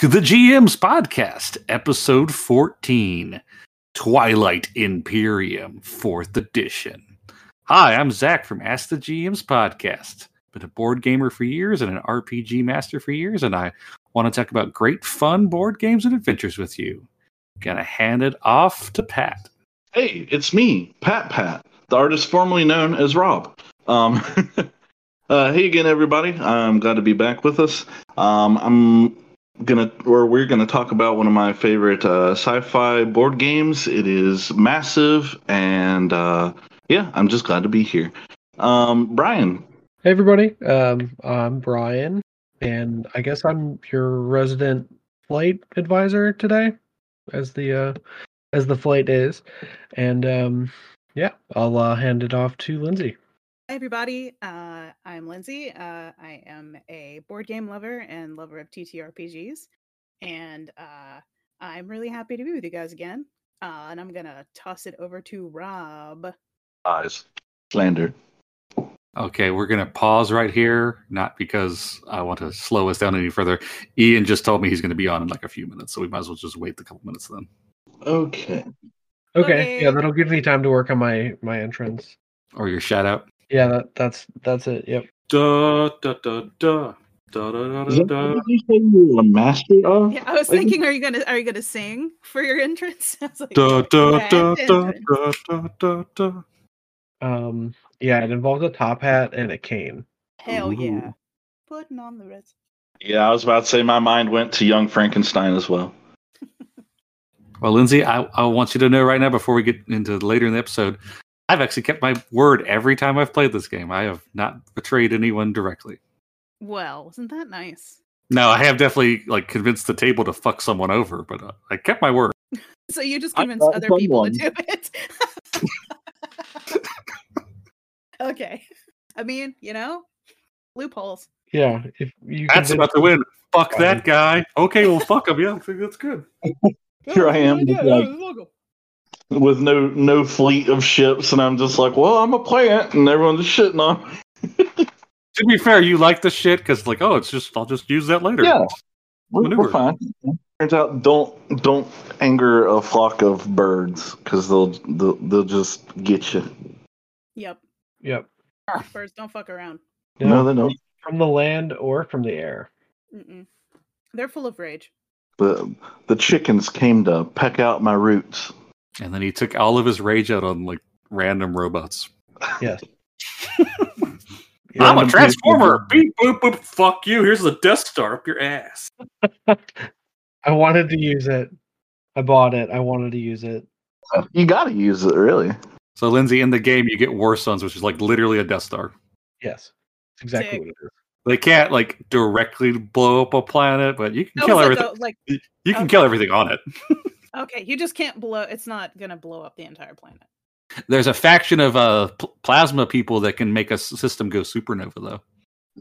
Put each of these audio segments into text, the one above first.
Ask the GMs podcast, episode 14 Twilight Imperium, 4th edition. Hi, I'm Zach from Ask the GMs podcast. Been a board gamer for years and an RPG master for years, and I want to talk about great fun board games and adventures with you. Gonna hand it off to Pat. Hey, it's me, Pat Pat, the artist formerly known as Rob. Um, uh, hey again, everybody. I'm glad to be back with us. Um, I'm gonna, or we're gonna talk about one of my favorite uh, sci-fi board games. It is massive, and uh, yeah, I'm just glad to be here. Um, Brian, Hey everybody, um, I'm Brian, and I guess I'm your resident flight advisor today, as the uh, as the flight is, and um, yeah, I'll uh, hand it off to Lindsay. Hi, everybody. Uh, I'm Lindsay. Uh, I am a board game lover and lover of TTRPGs. And uh, I'm really happy to be with you guys again. Uh, and I'm going to toss it over to Rob. eyes, slander. Okay, we're gonna pause right here, not because I want to slow us down any further. Ian just told me he's gonna be on in like a few minutes, so we might as well just wait a couple minutes then. Okay. Okay, yeah, that'll give me time to work on my my entrance. Or your shout out. Yeah, that that's that's it. Yep. Da da da da da da Is da that da. what you say you were a master of? Yeah, I was Like- thinking, are you gonna are you gonna sing for your entrance? I was like, Da da da da da da da da. Um, yeah, it involves a top hat and a cane. Hell yeah. Putting on the rest. Yeah, I was about to say my mind went to Young Frankenstein as well. Well, Lindsay, I, I want you to know right now before we get into later in the episode, I've actually kept my word every time I've played this game. I have not betrayed anyone directly. Well, wasn't that nice? No, I have definitely like convinced the table to fuck someone over, but uh, I kept my word. So you just I convinced thought other people to do it. okay. I mean, you know, loopholes. Yeah, if you That's about to win. Fuck that guy. Okay, well, fuck him. Yeah, I think that's good. Here I am with, like, with no no fleet of ships, and I'm just like, well, I'm a plant, and everyone's shitting on. me. To be fair, you like the shit because, like, oh, it's just I'll just use that later. Yeah, we're, we're fine. Turns out, don't don't anger a flock of birds because they'll, they'll they'll just get you. Yep. Yep. Ah, birds don't fuck around. No, they don't. from the land or from the air. Mm-mm. They're full of rage. The the chickens came to peck out my roots. And then he took all of his rage out on like random robots. Yes. I'm a transformer. Beep boop boop. Fuck you. Here's the Death Star up your ass. I wanted to use it. I bought it. I wanted to use it. You got to use it, really. So, Lindsay, in the game, you get War Suns, which is like literally a Death Star. Yes. Exactly Sick. what it is. They can't like directly blow up a planet, but you can That kill was like, everything. a, like, You can okay. kill everything on it. okay, you just can't blow. It's not gonna blow up the entire planet. There's a faction of uh pl- plasma people that can make a system go supernova, though.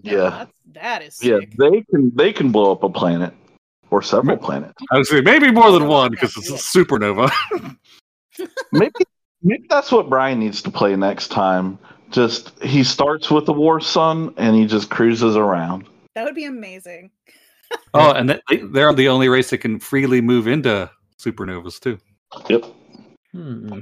No, Yeah. that's, that is Yeah, sick. they can they can blow up a planet or several planets. I would say maybe more than one because it's a supernova. Maybe maybe that's what Brian needs to play next time. Just he starts with the War Sun and he just cruises around. That would be amazing. oh, and they, they're the only race that can freely move into supernovas too. Yep. Hmm.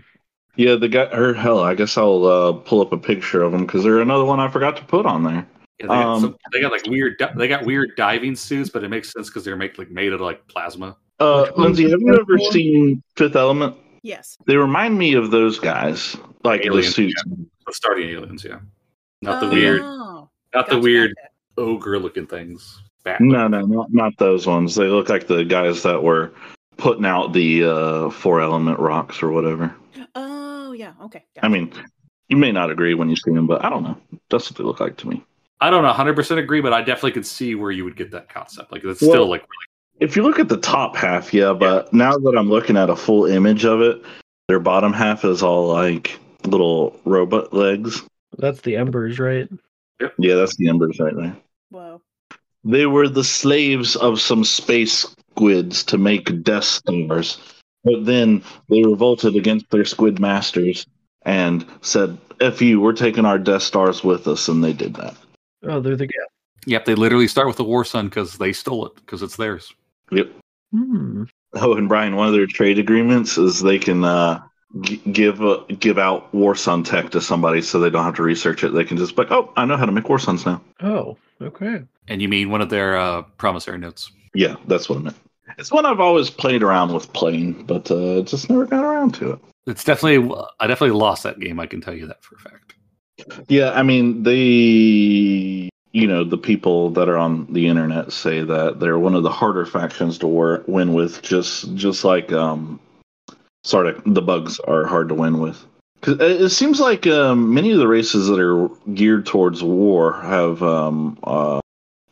Yeah, the guy or hell, I guess I'll uh, pull up a picture of them because they're another one I forgot to put on there. Yeah, they, got Um, some, they got like weird. They got weird diving suits, but it makes sense because they're make, like made of like plasma. Uh, Lindsay, have you ever seen Fifth Element? Yes. They remind me of those guys, like the Aliens, suits. The starting aliens, yeah. Not the weird, Oh, not the weird gotcha. ogre-looking things. Bat- No, no, not not those ones. They look like the guys that were putting out the uh, four element rocks or whatever. Oh yeah. Okay. I mean, you may not agree when you see them, but I don't know. That's what they look like to me. I don't know 100% agree, but I definitely could see where you would get that concept. Like it's Well- still like If you look at the top half, yeah, but now that I'm looking at a full image of it, their bottom half is all like little robot legs. That's the embers, right? Yep. Yeah, that's the embers right there. Whoa. They were the slaves of some space squids to make Death Stars. But then they revolted against their squid masters and said, F you, we're taking our Death Stars with us. And they did that. Oh, there they're the Yep, they literally start with the War Sun because they stole it because it's theirs. Yep. Hmm. Oh, and Brian, one of their trade agreements is they can uh, g- give uh, give out Warsun tech to somebody, so they don't have to research it. They can just like, oh, I know how to make War Suns now. Oh, okay. And you mean one of their uh, promissory notes? Yeah, that's what I meant. It's one I've always played around with playing, but uh, just never got around to it. It's definitely. I definitely lost that game. I can tell you that for a fact. Yeah, I mean, they, you know, the people that are on the internet say that they're one of the harder factions to war- win with, just just like um, sort the bugs are hard to win with. Cause it seems like um, many of the races that are geared towards war have um, uh,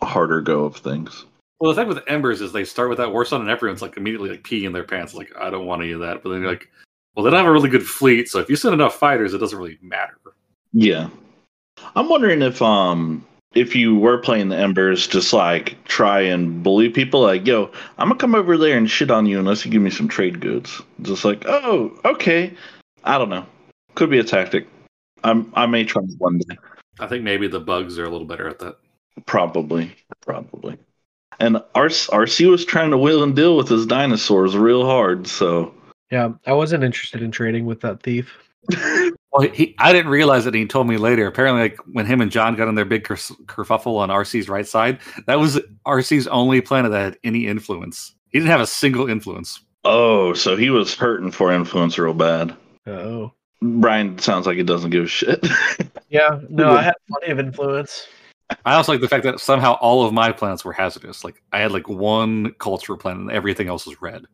a harder go of things. Well, the thing with Embers is they start with that Warsun, and everyone's like immediately like peeing in their pants, like I don't want any of that. But then you're like, well, they don't have a really good fleet, so if you send enough fighters, it doesn't really matter. Yeah, I'm wondering if um if you were playing the Embers, just like try and bully people, like yo, I'm gonna come over there and shit on you unless you give me some trade goods. Just like, oh, okay, I don't know, could be a tactic. I'm I may try it one day, I think maybe the bugs are a little better at that. probably, probably. And RC, RC was trying to wheel and deal with his dinosaurs real hard, so Yeah, I wasn't interested in trading with that thief. Well, he, I didn't realize it. He told me later. Apparently, like when him and John got in their big kerf- kerfuffle on RC's right side, that was RC's only planet that had any influence. He didn't have a single influence. oh, so he was hurting for influence real bad. Oh. Brian sounds like he doesn't give a shit. Yeah, no, I had plenty of influence. I also like the fact that somehow all of my planets were hazardous. Like I had like one culture planet, and everything else was red.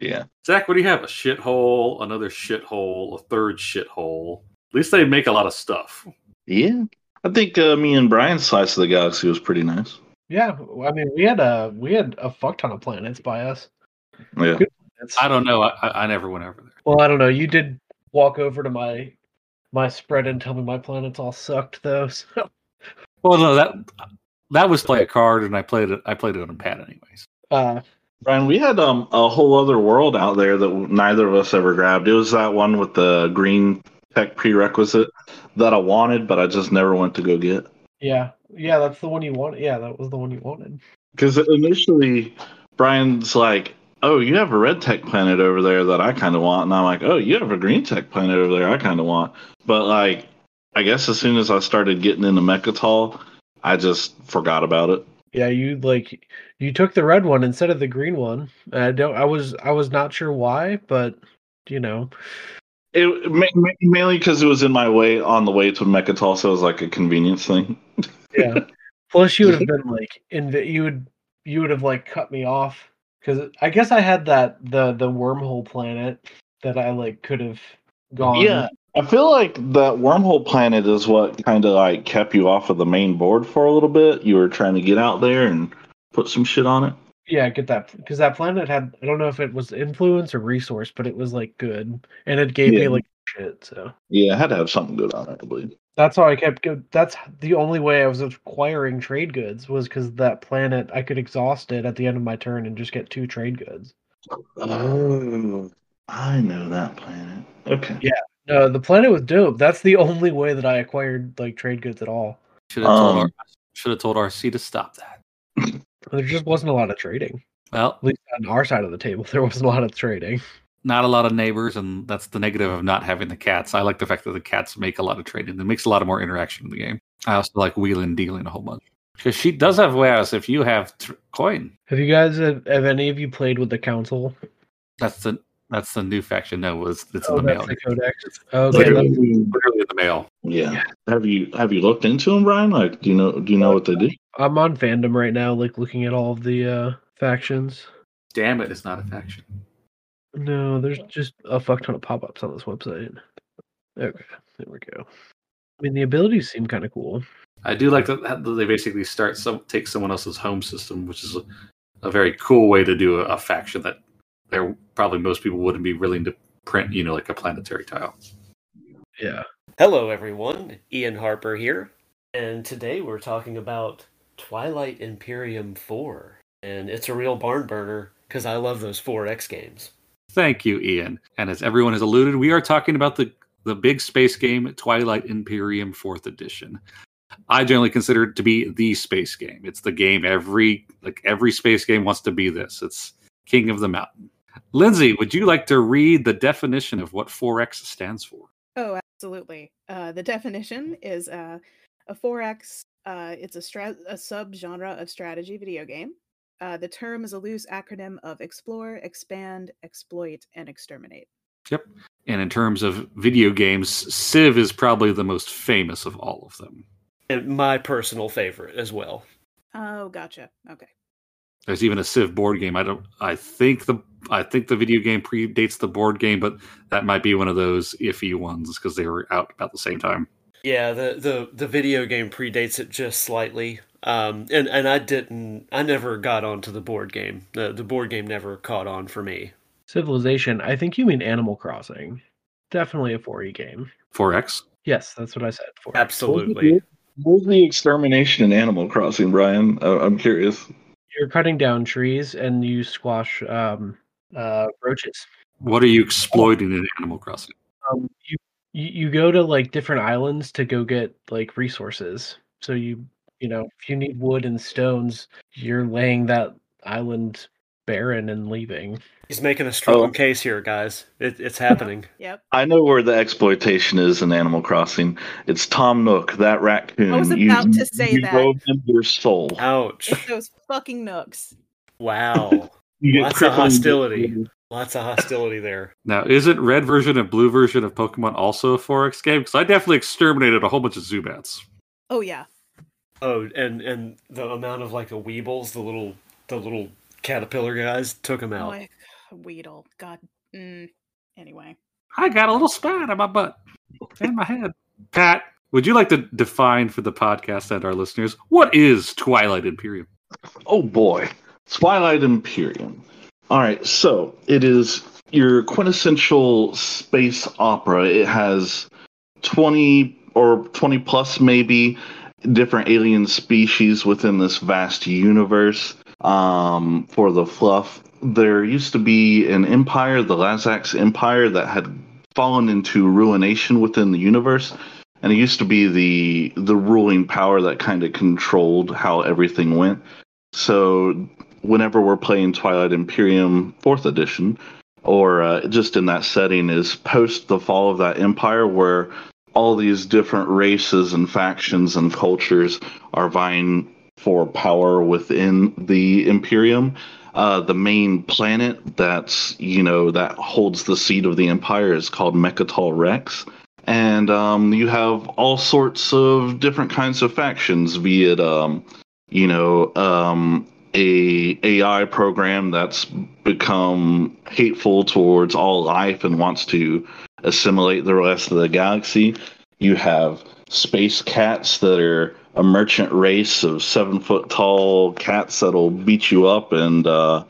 yeah. Zach, what do you have? A shithole, another shithole, a third shithole. At least they make a lot of stuff. Yeah, I think uh, me and Brian's slice of the galaxy was pretty nice. Yeah, I mean, we had a we had a fuck ton of planets by us. Yeah, I don't know. I, I I never went over there. Well, I don't know. You did walk over to my my spread and tell me my planets all sucked, though. So, Well, no, that that was play a card, and I played it. I played it on a pad, anyways. uh, Brian, we had um a whole other world out there that neither of us ever grabbed. It was that one with the green tech prerequisite that I wanted, but I just never went to go get. yeah, yeah, that's the one you wanted. Yeah, that was the one you wanted. Because initially, Brian's like, "Oh, you have a red tech planet over there that I kind of want," and I'm like, "Oh, you have a green tech planet over there I kind of want." But like, I guess as soon as I started getting into Mecatol, I just forgot about it. Yeah, you like you took the red one instead of the green one. I don't. I was I was not sure why, but you know, It ma- ma- mainly because it was in my way on the way to Mecatol, so it was like a convenience thing. yeah. Plus, you would have been like, inv- you would you would have like cut me off because I guess I had that the the wormhole planet that I like could have gone. Yeah, I feel like that wormhole planet is what kind of like kept you off of the main board for a little bit. You were trying to get out there and put some shit on it. yeah, get that because that planet had I don't know if it was influence or resource, but it was like good and it gave Yeah. me like shit. So Yeah, I had to have something good on it, I believe. that's how I kept. Go- that's the only way I was acquiring trade goods was because that planet I could exhaust it at the end of my turn and just get two trade goods. Oh, I know that planet. Okay. Yeah. No, the planet was dope. That's the only way that I acquired like trade goods at all. Should have told Um, our, should have told RC to stop that. There just wasn't a lot of trading. Well, At least on our side of the table, there wasn't a lot of trading. not a lot of neighbors, and that's the negative of not having the cats. I like the fact that the cats make a lot of trading. It makes a lot of more interaction in the game. I also like wheeling dealing a whole bunch because she does have wares. If you have tr- coin, Have you guys have, have any of you played with the council? that's the that's the new faction. No, was it's Oh, in the mail. the codex. Okay, literally, that's, literally in the mail. Yeah. Have you have you looked into them, Brian? Like, do you know do you know what they do? I'm on fandom right now, like looking at all of the uh, factions. Damn it, it's not a faction. No, there's just a fuck ton of pop-ups on this website. Okay, there we go. I mean, the abilities seem kind of cool. I do like that that they basically start some take someone else's home system, which is a, a very cool way to do a, a faction that there probably most people wouldn't be willing to print. You know, like a planetary tile. Yeah. Hello, everyone. Ian Harper here, and today we're talking about Twilight Imperium 4. And it's a real barn burner because I love those 4X games. Thank you, Ian. And as everyone has alluded, we are talking about the the big space game Twilight Imperium Fourth Edition. I generally consider it to be the space game. It's the game every like every space game wants to be this. It's King of the Mountain. Lindsay, would you like to read the definition of what 4X stands for? Oh, absolutely. Uh, the definition is uh, a 4X. Uh, it's a, stra- a subgenre of strategy video game. Uh, the term is a loose acronym of explore, expand, exploit, and exterminate. Yep. And in terms of video games, Civ is probably the most famous of all of them. And my personal favorite as well. Oh, gotcha. Okay. There's even a Civ board game. I don't. I think the I think the video game predates the board game, but that might be one of those iffy ones because they were out about the same time. Yeah, the, the the video game predates it just slightly. Um, and and I didn't. I never got onto the board game. The the board game never caught on for me. Civilization. I think you mean Animal Crossing. Definitely a 4E game. 4X. Yes, that's what I said. 4X. Absolutely. What was the extermination in Animal Crossing, Brian? I'm curious. You're cutting down trees and you squash um, uh, roaches. What are you exploiting in Animal Crossing? Um, you, you you go to like different islands to go get like resources. So you you know if you need wood and stones, you're laying that island barren and leaving. He's making a strong Oh. case here, guys. It, it's happening. Yep. I know where the exploitation is in Animal Crossing. It's Tom Nook, that raccoon. I was You- about to say you that. drove him your soul. Ouch! It's those fucking nooks. Wow. You Lots of crippling- hostility. Lots of hostility there. Now, isn't red version and blue version of Pokemon also a 4X game? Because I definitely exterminated a whole bunch of Zubats. Oh yeah. Oh, and and the amount of like the Weebles, the little the little caterpillar guys, took him out. I, Weedle. God. Mm. Anyway. I got a little spot on my butt and my head. Pat, would you like to define for the podcast and our listeners what is Twilight Imperium? Oh boy, Twilight Imperium. All right, so it is your quintessential space opera. It has 20 or 20 plus maybe different alien species within this vast universe. Um, for the fluff, there used to be an empire, the Lazax Empire, that had fallen into ruination within the universe and it used to be the the ruling power that kind of controlled how everything went. So whenever we're playing Twilight Imperium Fourth Edition, or uh, just in that setting, is post the fall of that empire, where all these different races and factions and cultures are vying for power within the Imperium. Uh, the main planet that's you know that holds the seat of the empire is called Mecatol Rex and um, you have all sorts of different kinds of factions, be it um, you know um, a AI program that's become hateful towards all life and wants to assimilate the rest of the galaxy. You have space cats that are a merchant race of seven foot tall cats that'll beat you up and uh,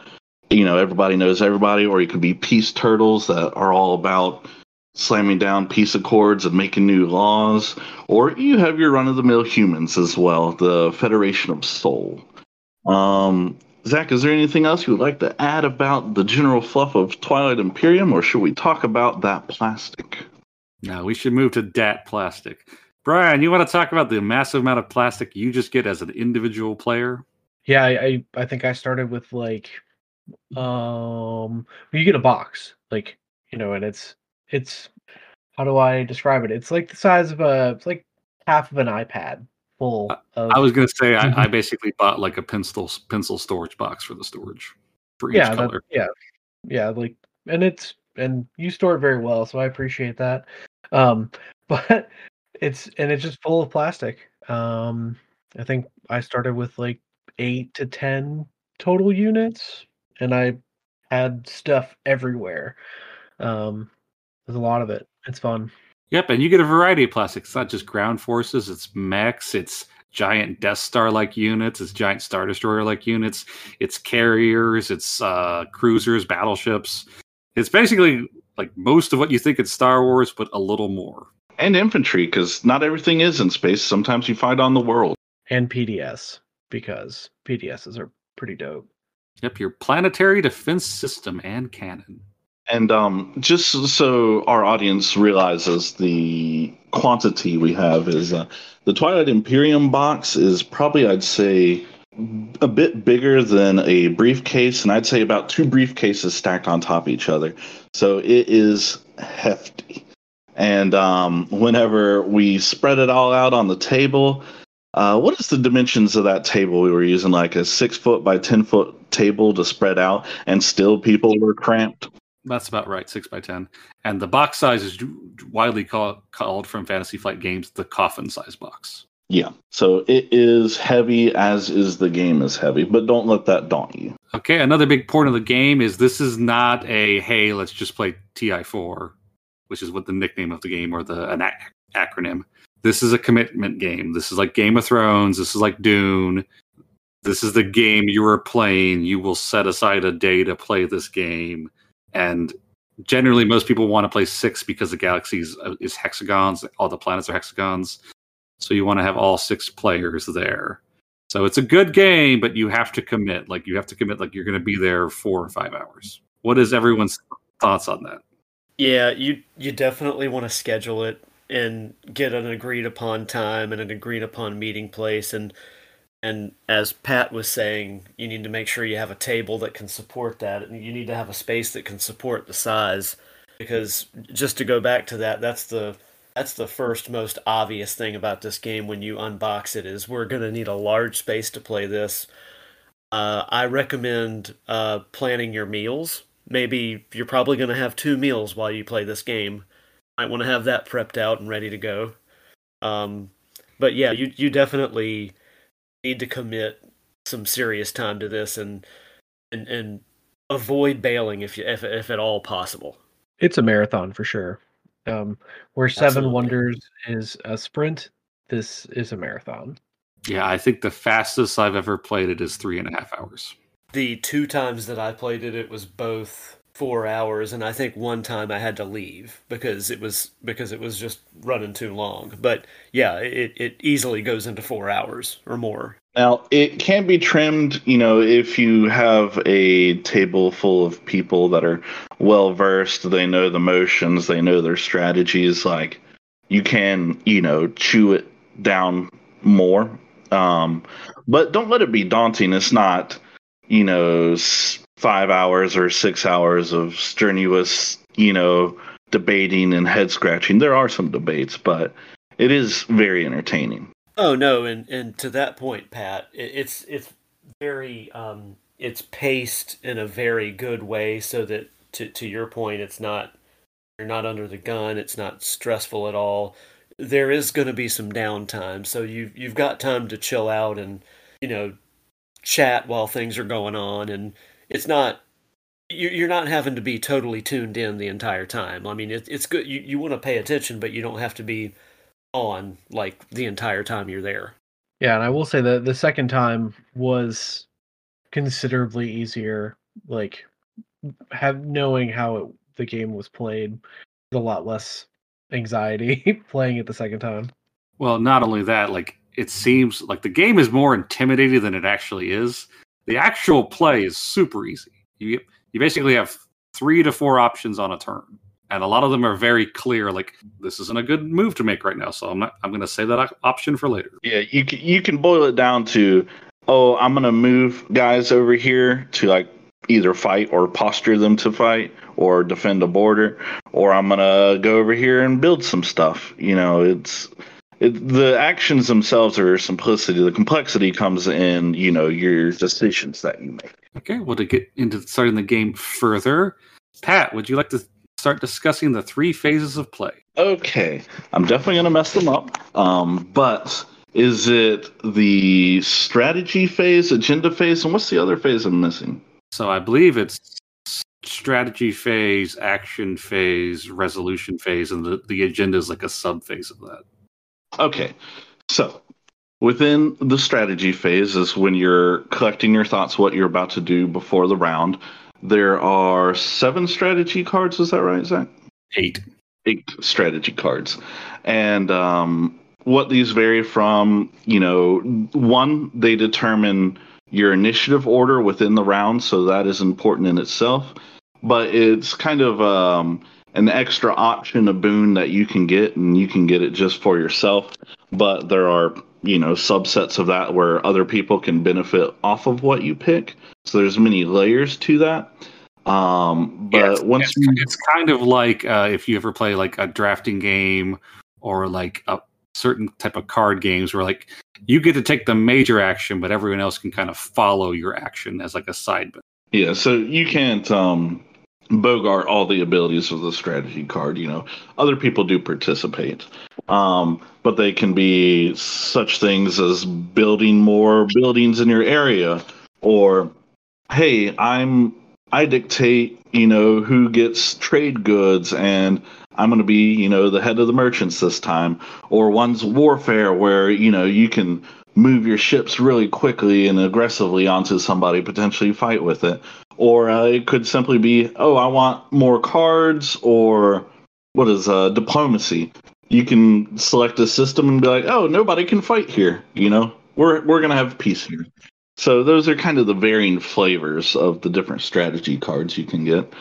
you know everybody knows everybody or you could be peace turtles that are all about slamming down peace accords and making new laws, or you have your run of the mill humans as well, the Federation of Sol. Um, Zach, is there anything else you would like to add about the general fluff of Twilight Imperium, or should we talk about that plastic? Now we should move to DAT plastic. Brian, you want to talk about the massive amount of plastic you just get as an individual player? Yeah, I, I think I started with like um you get a box, like, you know, and it's it's how do I describe it? It's like the size of a it's like half of an iPad full of I was going to say. I, I basically bought like a pencil pencil storage box for the storage for each yeah, that- color. yeah. Yeah, like and it's and you store it very well, so I appreciate that. Um but it's and it's just full of plastic. Um I think I started with like 8 to 10 total units and I had stuff everywhere. Um there's a lot of it. It's fun. Yep, and you get a variety of plastics. It's not just ground forces, it's mechs, it's giant Death Star like units, it's giant Star Destroyer like units, it's carriers, it's uh, cruisers, battleships. It's basically like most of what you think in Star Wars, but a little more. And infantry, because not everything is in space. Sometimes you fight on the world. And PDS because PDSs are pretty dope. Yep, your planetary defense system and cannon. And um, just so our audience realizes the quantity we have is uh, the Twilight Imperium box is probably I'd say a bit bigger than a briefcase, and I'd say about two briefcases stacked on top of each other. So it is hefty. And um, whenever we spread it all out on the table, uh, what is the dimensions of that table we were using? Like a six foot by ten foot table to spread out, and still people were cramped. That's about right, six by ten. And the box size is widely call, called from Fantasy Flight games the coffin size box. Yeah, so it is heavy, as is the game is heavy, but don't let that daunt you. Okay, another big point of the game is this is not a hey, let's just play TI4, which is what the nickname of the game or the an ac- acronym. This is a commitment game. This is like Game of Thrones. This is like Dune. This is the game you are playing. You will set aside a day to play this game, and generally, most people want to play six because the galaxy is, uh, is hexagons. All the planets are hexagons, so you want to have all six players there. So it's a good game, but you have to commit. Like you have to commit. Like you're going to be there four or five hours. What is everyone's thoughts on that? Yeah, you you definitely want to schedule it and get an agreed upon time and an agreed upon meeting place and and as Pat was saying, you need to make sure you have a table that can support that and you need to have a space that can support the size because just to go back to that, that's the that's the first most obvious thing about this game when you unbox it is we're going to need a large space to play this. Uh, I recommend uh, planning your meals. Maybe you're probably going to have two meals while you play this game might want to have that prepped out and ready to go. Um, but yeah, you you definitely need to commit some serious time to this and and and avoid bailing if you if if at all possible. It's a marathon for sure. Um, where Seven Absolutely. Wonders is a sprint, this is a marathon. Yeah, I think the fastest I've ever played it is three and a half hours. The two times that I played it, it was both four hours and i think one time i had to leave because it was because it was just running too long. But yeah it, it easily goes into four hours or more. Now it can be trimmed you know if you have a table full of people that are well versed they know the motions they know their strategies like you can you know chew it down more. Um but don't let it be daunting. It's not you know five hours or six hours of strenuous, you know, debating and head scratching. There are some debates, but it is very entertaining. Oh no, and and to that point, Pat, it's it's very um, it's paced in a very good way, so that to to your point, it's not you're not under the gun. It's not stressful at all. There is going to be some downtime, so you've you've got time to chill out and you know chat while things are going on and it's not you're not having to be totally tuned in the entire time. I mean, it's good. You, you want to pay attention, but you don't have to be on like the entire time you're there. Yeah, and I will say that the second time was considerably easier. Like, have knowing how it, the game was played, a lot less anxiety playing it the second time. Well, not only that, like it seems like the game is more intimidating than it actually is. The actual play is super easy. You you basically have three to four options on a turn, and a lot of them are very clear. Like this isn't a good move to make right now, so I'm not. I'm going to say that option for later. Yeah, you can, you can boil it down to, oh, I'm going to move guys over here to like either fight or posture them to fight or defend a border, or I'm going to go over here and build some stuff. You know, it's it, the actions themselves are simplicity. The complexity comes in, you know, your decisions that you make. Okay, well, to get into starting the game further, Pat, would you like to start discussing the three phases of play? Okay, I'm definitely going to mess them up. Um, but is it the strategy phase, agenda phase, and what's the other phase I'm missing? So I believe it's strategy phase, action phase, resolution phase, and the, the agenda is like a sub phase of that. Okay. So within the strategy phase is when you're collecting your thoughts, what you're about to do before the round. There are seven strategy cards. Is that right, Zach? Eight. Eight strategy cards. And um, what these vary from, you know, one, they determine your initiative order within the round. So that is important in itself. But it's kind of um, an extra option, a boon that you can get, and you can get it just for yourself. But there are, you know, subsets of that where other people can benefit off of what you pick. So there's many layers to that. Um, but Yeah, it's, once it's, you, it's kind of like uh, if you ever play like a drafting game or like a certain type of card games where like you get to take the major action, but everyone else can kind of follow your action as like a side. Yeah, so you can't um, bogart all the abilities of the strategy card. You know, other people do participate, um, but they can be such things as building more buildings in your area, or hey, I'm I dictate, you know, who gets trade goods, and I'm going to be, you know, the head of the merchants this time, or one's warfare where you know you can move your ships really quickly and aggressively onto somebody, potentially fight with it. Or uh, it could simply be, oh, I want more cards, or what is uh, diplomacy? You can select a system and be like, oh, nobody can fight here. You know, we're we're gonna have peace here. So those are kind of the varying flavors of the different strategy cards you can get.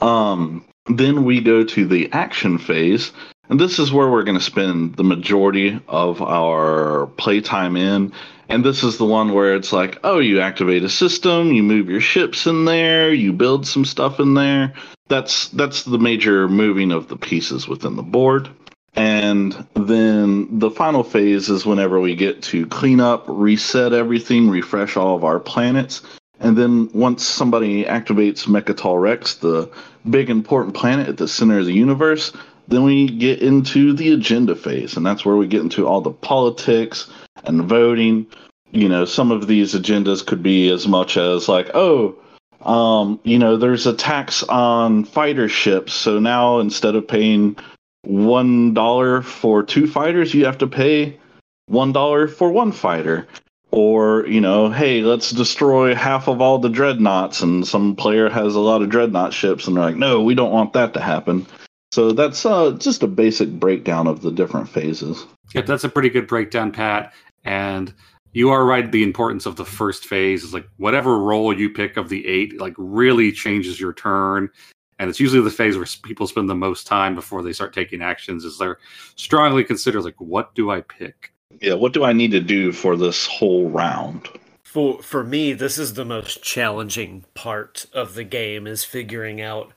Um, then we go to the action phase, and this is where we're going to spend the majority of our playtime in. And this is the one where it's like, oh, you activate a system, you move your ships in there, you build some stuff in there. That's that's the major moving of the pieces within the board. And then the final phase is whenever we get to clean up, reset everything, refresh all of our planets. And then once somebody activates Mecatol Rex, the big important planet at the center of the universe, then we get into the agenda phase. And that's where we get into all the politics and voting. You know, some of these agendas could be as much as like, oh, um, you know, there's a tax on fighter ships. So now instead of paying one dollar for two fighters, you have to pay one dollar for one fighter. Or, you know, hey, let's destroy half of all the dreadnoughts, and some player has a lot of dreadnought ships, and they're like, no, we don't want that to happen. So that's uh, just a basic breakdown of the different phases. Yep, that's a pretty good breakdown, Pat. And you are right. The importance of the first phase is like whatever role you pick of the eight, like really changes your turn. And it's usually the phase where people spend the most time before they start taking actions. Is they're strongly consider like, what do I pick? Yeah, what do I need to do for this whole round? For for me, this is the most challenging part of the game is figuring out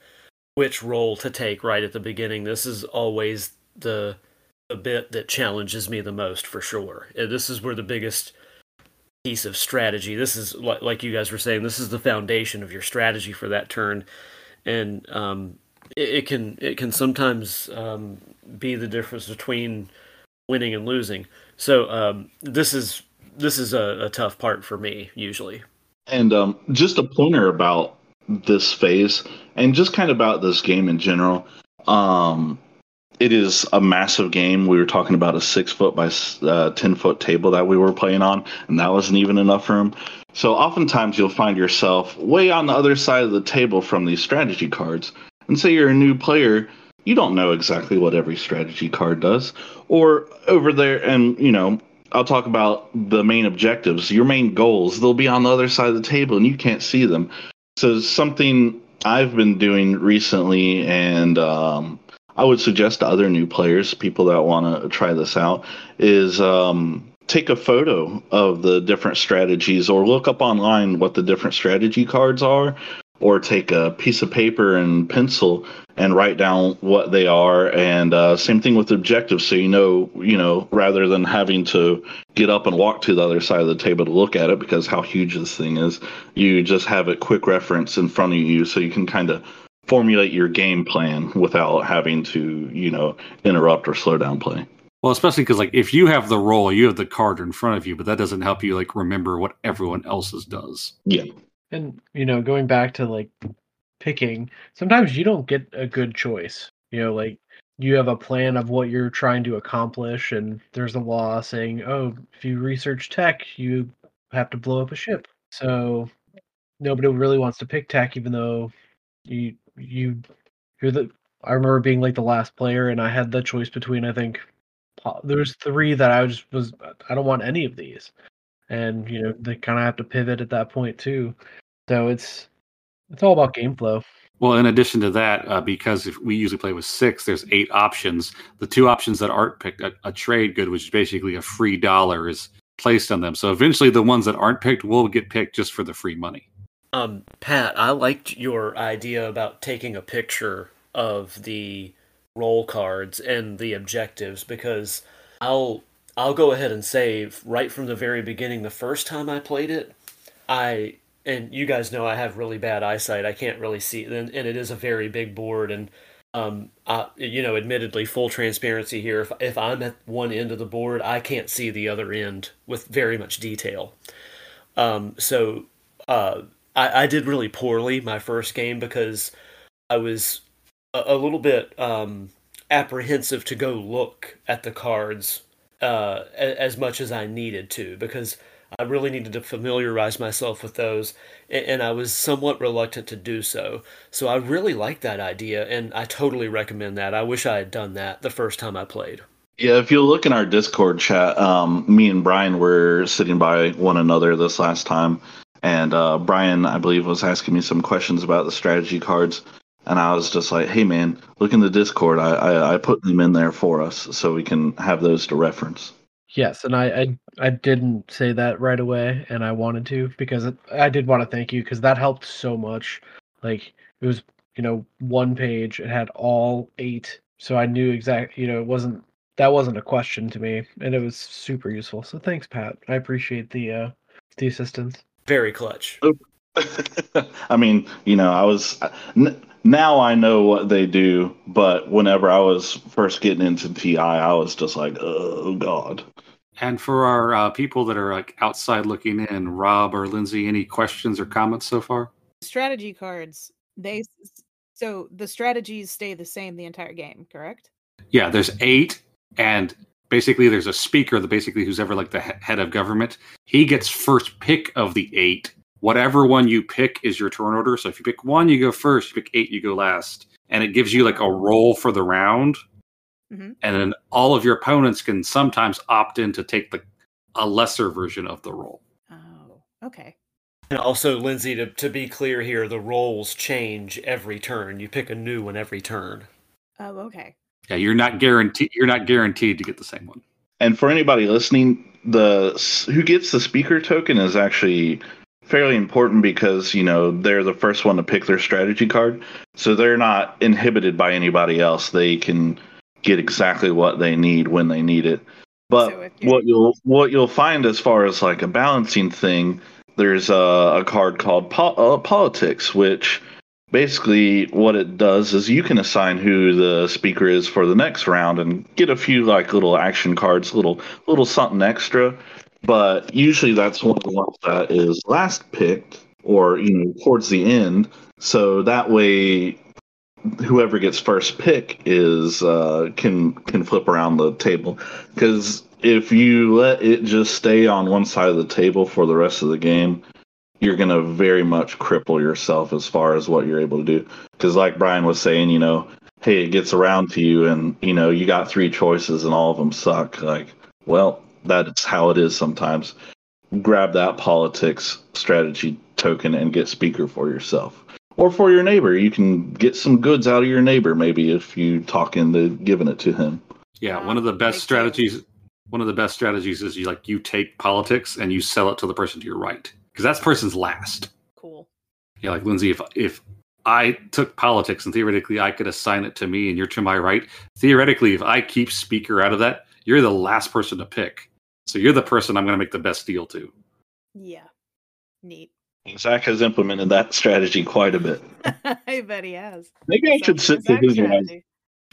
which role to take right at the beginning. This is always the the bit that challenges me the most for sure. Uh, This is where the biggest piece of strategy. This is like like you guys were saying. This is the foundation of your strategy for that turn, and um, it, it can it can sometimes um, be the difference between winning and losing. So um, this is this is a, a tough part for me usually. And um, just a pointer about this phase, and just kind of about this game in general. Um, it is a massive game. We were talking about a six foot by uh, ten foot table that we were playing on, and that wasn't even enough room. So oftentimes you'll find yourself way on the other side of the table from these strategy cards. And say you're a new player, you don't know exactly what every strategy card does. Or over there, and you know, I'll talk about the main objectives, your main goals. They'll be on the other side of the table, and you can't see them. So something I've been doing recently, and um, I would suggest to other new players, people that want to try this out, is um, take a photo of the different strategies, or look up online what the different strategy cards are, or take a piece of paper and pencil and write down what they are. And uh, same thing with objectives, so you know, you know, rather than having to get up and walk to the other side of the table to look at it, because how huge this thing is, you just have a quick reference in front of you, so you can kind of formulate your game plan without having to, you know, interrupt or slow down play. Well, especially because like if you have the role, you have the card in front of you, but that doesn't help you like remember what everyone else's does. Yeah. And you know, going back to like picking, sometimes you don't get a good choice. You know, like you have a plan of what you're trying to accomplish, and there's a law saying, oh, if you research tech, you have to blow up a ship. So nobody really wants to pick tech, even though you you you're the. I remember being like the last player, and I had the choice between I think po- there's three that I was was I don't want any of these, and you know they kind of have to pivot at that point too. So it's It's all about game flow. Well, in addition to that, uh, because if we usually play with six, there's eight options. The two options that aren't picked, a, a trade good, which is basically a free dollar, is placed on them. So eventually, the ones that aren't picked will get picked just for the free money. Um, Pat, I liked your idea about taking a picture of the role cards and the objectives because I'll I'll go ahead and say right from the very beginning, the first time I played it, I and you guys know I have really bad eyesight. I can't really see, and, and it is a very big board. And um, I, you know, admittedly, full transparency here. If if I'm at one end of the board, I can't see the other end with very much detail. Um, so uh, I, I did really poorly my first game because I was a, a little bit um, apprehensive to go look at the cards uh, as much as I needed to because I really needed to familiarize myself with those, and I was somewhat reluctant to do so. So I really like that idea, and I totally recommend that. I wish I had done that the first time I played. Yeah, if you look in our Discord chat, um, me and Brian were sitting by one another this last time, and uh, Brian, I believe, was asking me some questions about the strategy cards, and I was just like, "Hey, man, look in the Discord. I, I, I put them in there for us so we can have those to reference." Yes, and I, I I didn't say that right away, and I wanted to because it, I did want to thank you because that helped so much. Like it was, you know, one page. It had all eight, so I knew exactly. You know, it wasn't that wasn't a question to me, and it was super useful. So thanks, Pat. I appreciate the uh the assistance. Very clutch. I mean, you know, I was n- now I know what they do, but whenever I was first getting into TI, I was just like, oh god. And for our uh, people that are like outside looking in, Rob or Lindsay, any questions or comments so far? Strategy cards, they so the strategies stay the same the entire game, correct? Yeah, there's eight, and basically there's a speaker that basically who's ever like the head of government. He gets first pick of the eight. Whatever one you pick is your turn order. So if you pick one, you go first. You pick eight, you go last, and it gives you like a role for the round. Mhm. And then all of your opponents can sometimes opt in to take the a lesser version of the role. Oh, okay. And also, Lindsay, to, to be clear here, the roles change every turn. You pick a new one every turn. Oh, okay. Yeah, you're not guaranteed. You're not guaranteed to get the same one. And for anybody listening, the who gets the speaker token is actually fairly important because you know they're the first one to pick their strategy card, so they're not inhibited by anybody else. They can get exactly what they need when they need it. But So what you'll what you'll find as far as like a balancing thing, there's a, a card called po- uh, politics, which basically what it does is you can assign who the speaker is for the next round and get a few like little action cards, little little something extra. But usually that's one of the ones that is last picked or you know towards the end. So that way whoever gets first pick is uh, can can flip around the table because if you let it just stay on one side of the table for the rest of the game, you're gonna very much cripple yourself as far as what you're able to do. Because like Brian was saying, you know, hey, it gets around to you, and you know you got three choices and all of them suck. Like, well, that's how it is sometimes. Grab that politics strategy token and get speaker for yourself or for your neighbor. You can get some goods out of your neighbor, maybe if you talk into giving it to him. Yeah, Ah, one of the best strategies. One of the best strategies is you like you take politics and you sell it to the person to your right because that person's last. Cool. Yeah, like Lindsay, if if I took politics and theoretically I could assign it to me and you're to my right, theoretically, if I keep speaker out of that, you're the last person to pick. So you're the person I'm going to make the best deal to. Yeah. Neat. Zach has implemented that strategy quite a bit. I bet he has. Maybe I should sit Sounds to his Zach one.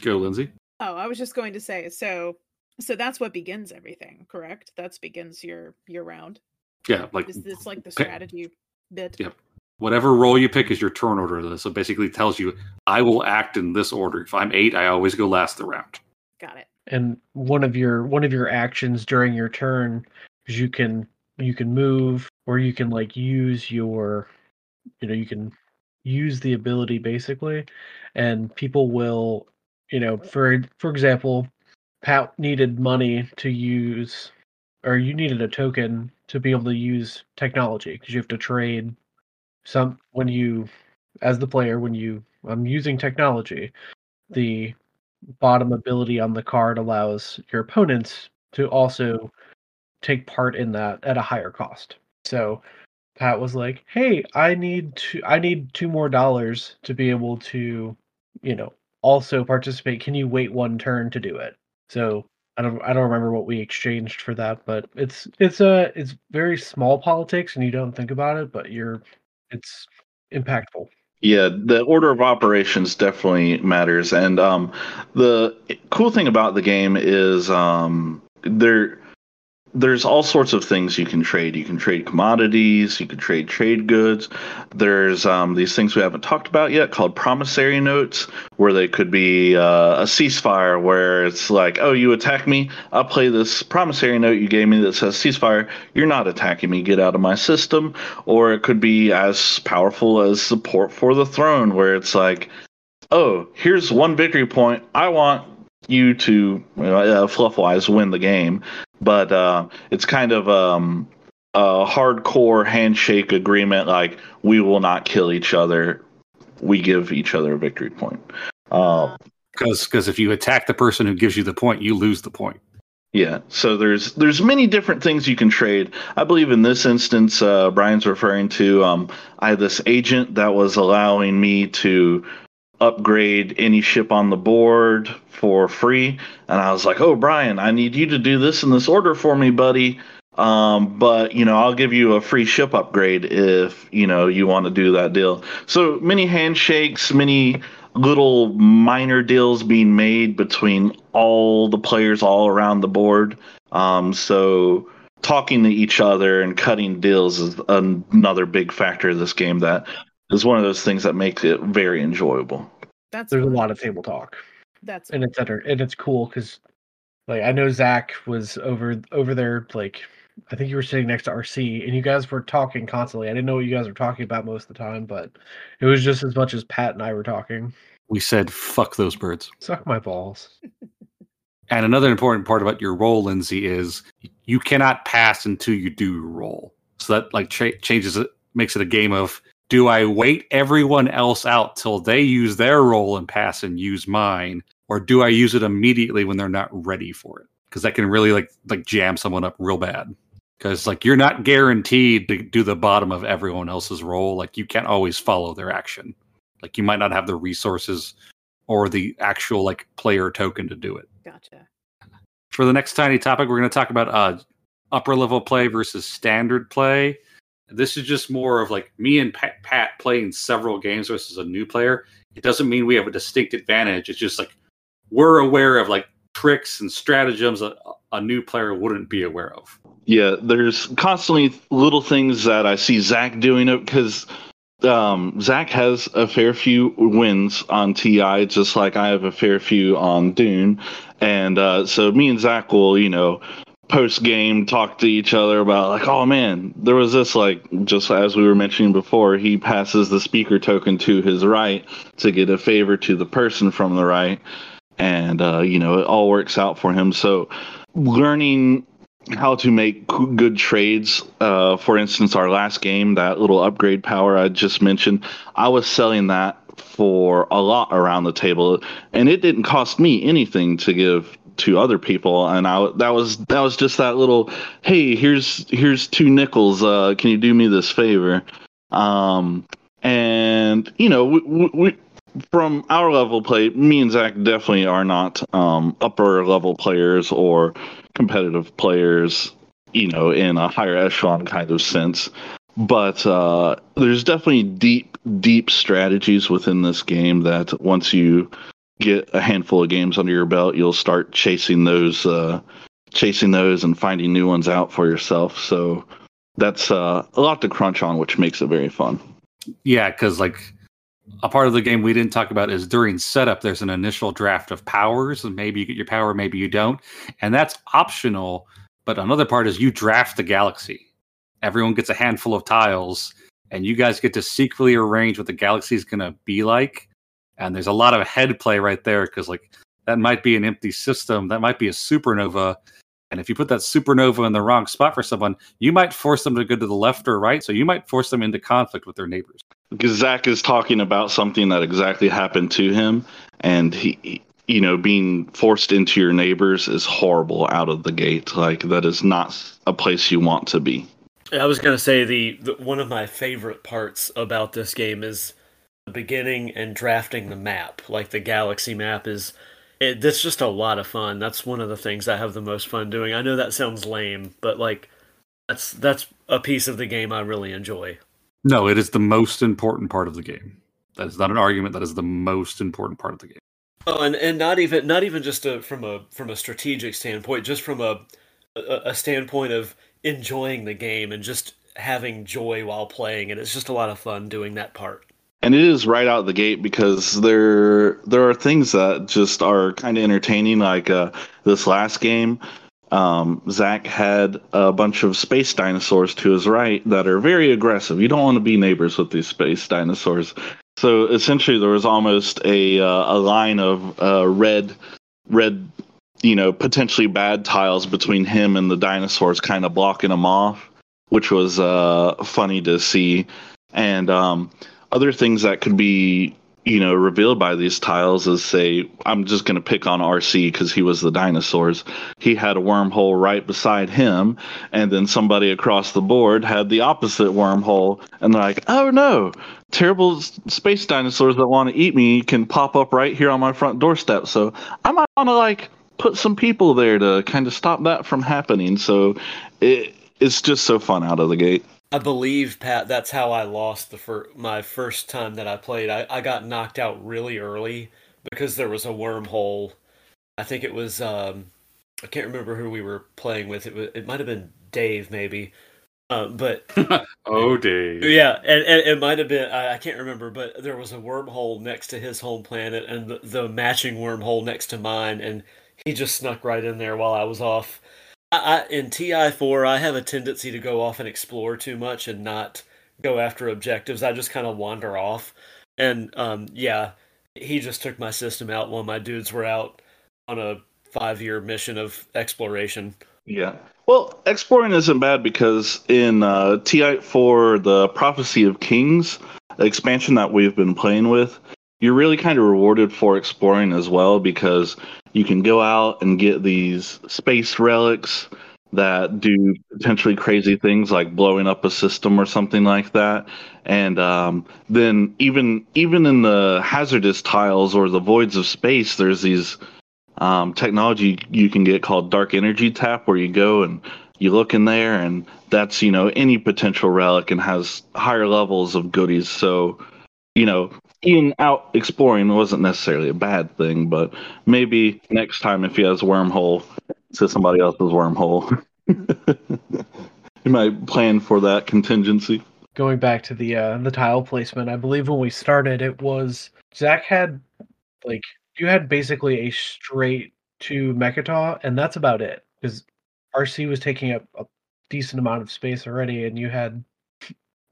Go, Lindsay. Oh, I was just going to say, so so that's what begins everything, correct? That's begins your your round. Yeah, like Is this like the pick- strategy bit? Yep. whatever role you pick is your turn order. So basically, tells you I will act in this order. If I'm eight, I always go last the round. Got it. and one of your one of your actions during your turn is you can you can move or you can like use your you know you can use the ability basically and people will you know for for example pat needed money to use or you needed a token to be able to use technology because you have to trade some when you as the player when you I'm using technology, the bottom ability on the card allows your opponents to also take part in that at a higher cost. So Pat was like, "Hey, I need to I need two more dollars to be able to, you know, also participate. Can you wait one turn to do it?" So I don't I don't remember what we exchanged for that, but it's it's a it's very small politics and you don't think about it, but you're it's impactful. Yeah, the order of operations definitely matters, and um, the cool thing about the game is um, there there's all sorts of things you can trade. You can trade commodities, you can trade trade goods. There's um, these things we haven't talked about yet called promissory notes, where they could be uh, a ceasefire, where it's like, oh, you attack me, I'll play this promissory note you gave me that says ceasefire. You're not attacking me, get out of my system. Or it could be as powerful as support for the throne, where it's like, oh, here's one victory point. I want you to uh, fluff wise win the game but uh, it's kind of um, a hardcore handshake agreement like we will not kill each other. We give each other a victory point. Because uh, because if you attack the person who gives you the point you lose the point. Yeah so there's there's many different things you can trade. I believe in this instance uh, brian's referring to um, i had this agent that was allowing me to upgrade any ship on the board for free. And I was like, oh, Brian, I need you to do this in this order for me, buddy. Um, but you know, I'll give you a free ship upgrade if you know you want to do that deal. So many handshakes, many little minor deals being made between all the players all around the board. Um, so talking to each other and cutting deals is another big factor of this game that is one of those things that makes it very enjoyable. That's there's fun. a lot of table talk. That's and it's under and it's cool because like I know Zach was over over there like I think you were sitting next to RC and you guys were talking constantly. I didn't know what you guys were talking about most of the time, but it was just as much as Pat and I were talking. We said fuck those birds. Suck my balls. and another important part about your role, Lindsay, is you cannot pass until you do role. So that like cha- changes it, makes it a game of do I wait everyone else out till they use their role and pass and use mine, or do I use it immediately when they're not ready for it? Because that can really like like jam someone up real bad. Because like you're not guaranteed to do the bottom of everyone else's role. Like you can't always follow their action. Like you might not have the resources or the actual like player token to do it. Gotcha. For the next tiny topic, we're going to talk about uh, upper level play versus standard play. This is just more of like me and Pat, Pat playing several games versus a new player. It doesn't mean we have a distinct advantage. It's just like we're aware of like tricks and stratagems a, new player wouldn't be aware of. Yeah, there's constantly little things that I see Zach doing it because um, Zach has a fair few wins on TI, just like I have a fair few on Dune. And uh, so me and Zach will, you know, post game talk to each other about like oh man there was this like just as we were mentioning before he passes the speaker token to his right to get a favor to the person from the right. And uh, you know it all works out for him. So learning how to make good trades uh, for instance our last game that little upgrade power i just mentioned i was selling that for a lot around the table. And it didn't cost me anything to give to other people and I that was that was just that little hey here's here's two nickels uh can you do me this favor? Um and you know we, we from our level play me and Zach definitely are not um upper level players or competitive players you know in a higher echelon kind of sense. But uh there's definitely deep deep strategies within this game that once you get a handful of games under your belt, you'll start chasing those, uh, chasing those and finding new ones out for yourself. So that's uh, a lot to crunch on, which makes it very fun. Yeah, because like a part of the game we didn't talk about is during setup, there's an initial draft of powers, and maybe you get your power, maybe you don't, and that's optional. But another part is you draft the galaxy. Everyone gets a handful of tiles, and you guys get to secretly arrange what the galaxy is going to be like and there's a lot of head play right there because like that might be an empty system that might be a supernova and if you put that supernova in the wrong spot for someone you might force them to go to the left or right so you might force them into conflict with their neighbors because Zach is talking about something that exactly happened to him, and he, he- you know, being forced into your neighbors is horrible out of the gate. Like that is not a place you want to be. I was gonna say the, the one of my favorite parts about this game is the beginning and drafting the map. Like the galaxy map is, it, that's just a lot of fun. That's one of the things I have the most fun doing. I know that sounds lame, but like that's that's a piece of the game I really enjoy. No, it is the most important part of the game. That is not an argument. That is the most important part of the game. Oh, and, and not even not even just a, from a from a strategic standpoint, just from a, a a standpoint of enjoying the game and just having joy while playing, and it's just a lot of fun doing that part. And it is right out the gate because there there are things that just are kind of entertaining. Like uh, this last game, um, Zach had a bunch of space dinosaurs to his right that are very aggressive. You don't want to be neighbors with these space dinosaurs. So essentially, there was almost a uh, a line of uh, red red you know potentially bad tiles between him and the dinosaurs, kind of blocking him off, which was uh, funny to see. And um, other things that could be you know revealed by these tiles is say i'm just going to pick on rc because he was the dinosaurs. He had a wormhole right beside him and then somebody across the board had the opposite wormhole and they're like oh no terrible space dinosaurs that want to eat me can pop up right here on my front doorstep. So i might want to like put some people there to kind of stop that from happening. So it, it's just so fun out of the gate I believe Pat. That's how I lost the fir- my first time that I played. I, I got knocked out really early because there was a wormhole. I think it was um, I can't remember who we were playing with. It was, it might have been Dave maybe, uh, but Oh, Dave. yeah, and, and it might have been I, I can't remember, but there was a wormhole next to his home planet and the, the matching wormhole next to mine, and he just snuck right in there while I was off. I, in TI four, I have a tendency to go off and explore too much and not go after objectives. I just kind of wander off, and um, yeah, he just took my system out while my dudes were out on a five year mission of exploration. Yeah. Well, exploring isn't bad because in uh, TI4, the Prophecy of Kings expansion that we've been playing with, you're really kind of rewarded for exploring as well because you can go out and get these space relics that do potentially crazy things like blowing up a system or something like that. And um, then even even in the hazardous tiles or the voids of space there's these um, technology you can get called dark energy tap where you go and you look in there and that's you know any potential relic and has higher levels of goodies. So you know being out exploring wasn't necessarily a bad thing but maybe next time if he has a wormhole to somebody else's wormhole. You might plan for that contingency. Going back to the uh, the tile placement, I believe when we started, it was Zach had like you had basically a straight to Mecatol, and that's about it because RC was taking up a decent amount of space already, and you had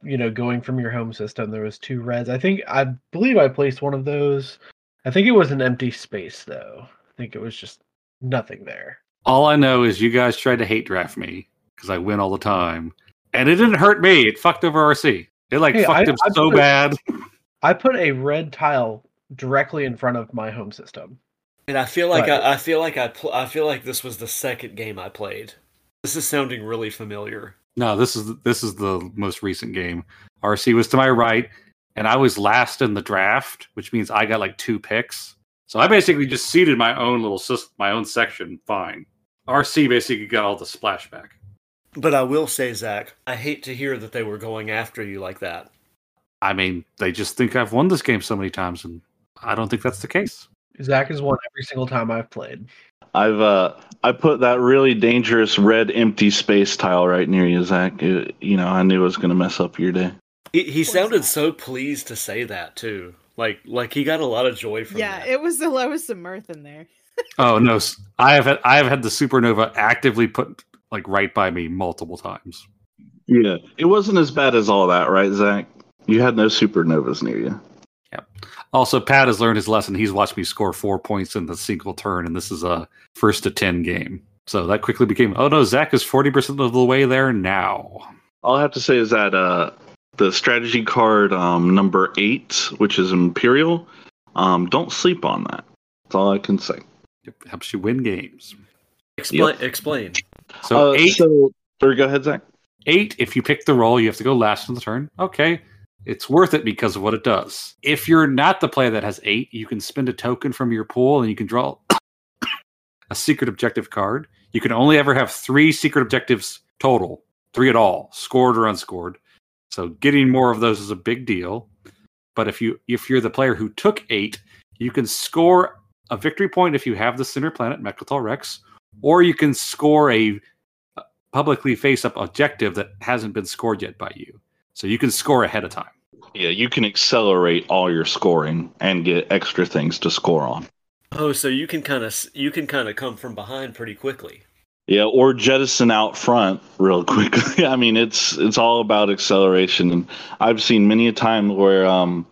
you know going from your home system there was two reds. I think I believe I placed one of those. I think it was an empty space though. I think it was just nothing there. All I know is you guys tried to hate draft me because I win all the time, and it didn't hurt me. It fucked over RC. It like Hey, fucked I- him I so bad. I put a red tile directly in front of my home system. And I feel like Right. I, I feel like I pl- I feel like this was the second game I played. This is sounding really familiar. No, this is this is the most recent game. RC was to my right, and I was last in the draft, which means I got like two picks. So I basically just seeded my own little sys- my own section. Fine. RC basically got all the splashback. But I will say, Zach, I hate to hear that they were going after you like that. I mean, they just think I've won this game so many times, and I don't think that's the case. Zach has won every single time I've played. I've uh I put that really dangerous red empty space tile right near you, Zach. It- you know, I knew it was gonna mess up your day. He, he sounded so pleased to say that too. Like like he got a lot of joy from that. Yeah, that. it was there was some mirth in there. Oh no, I have had, I have had the supernova actively put like right by me multiple times. Yeah, it wasn't as bad as all that, right, Zach? You had no supernovas near you. Also, Pat has learned his lesson. He's watched me score four points in the single turn, and this is a first to ten game. So that quickly became, oh no, Zach is forty percent of the way there now. All I have to say is that uh, the strategy card um, number eight, which is Imperial. Um, don't sleep on that. That's all I can say. It helps you win games. Explain. Explain. So Uh, eight, So, or go ahead, Zach. eight. If you pick the role, you have to go last on the turn. Okay, it's worth it because of what it does. If you're not the player that has eight, you can spend a token from your pool and you can draw a secret objective card. You can only ever have three secret objectives total, three at all, scored or unscored. So getting more of those is a big deal. But if you if you're the player who took eight, you can score a victory point if you have the center planet Mecatol Rex, or you can score a uh, publicly face up objective that hasn't been scored yet by you. So you can score ahead of time. Yeah, you can accelerate all your scoring and get extra things to score on. Oh, so you can kind of you can kind of come from behind pretty quickly. Yeah, or jettison out front real quickly. I mean, it's it's all about acceleration, and I've seen many a time where um,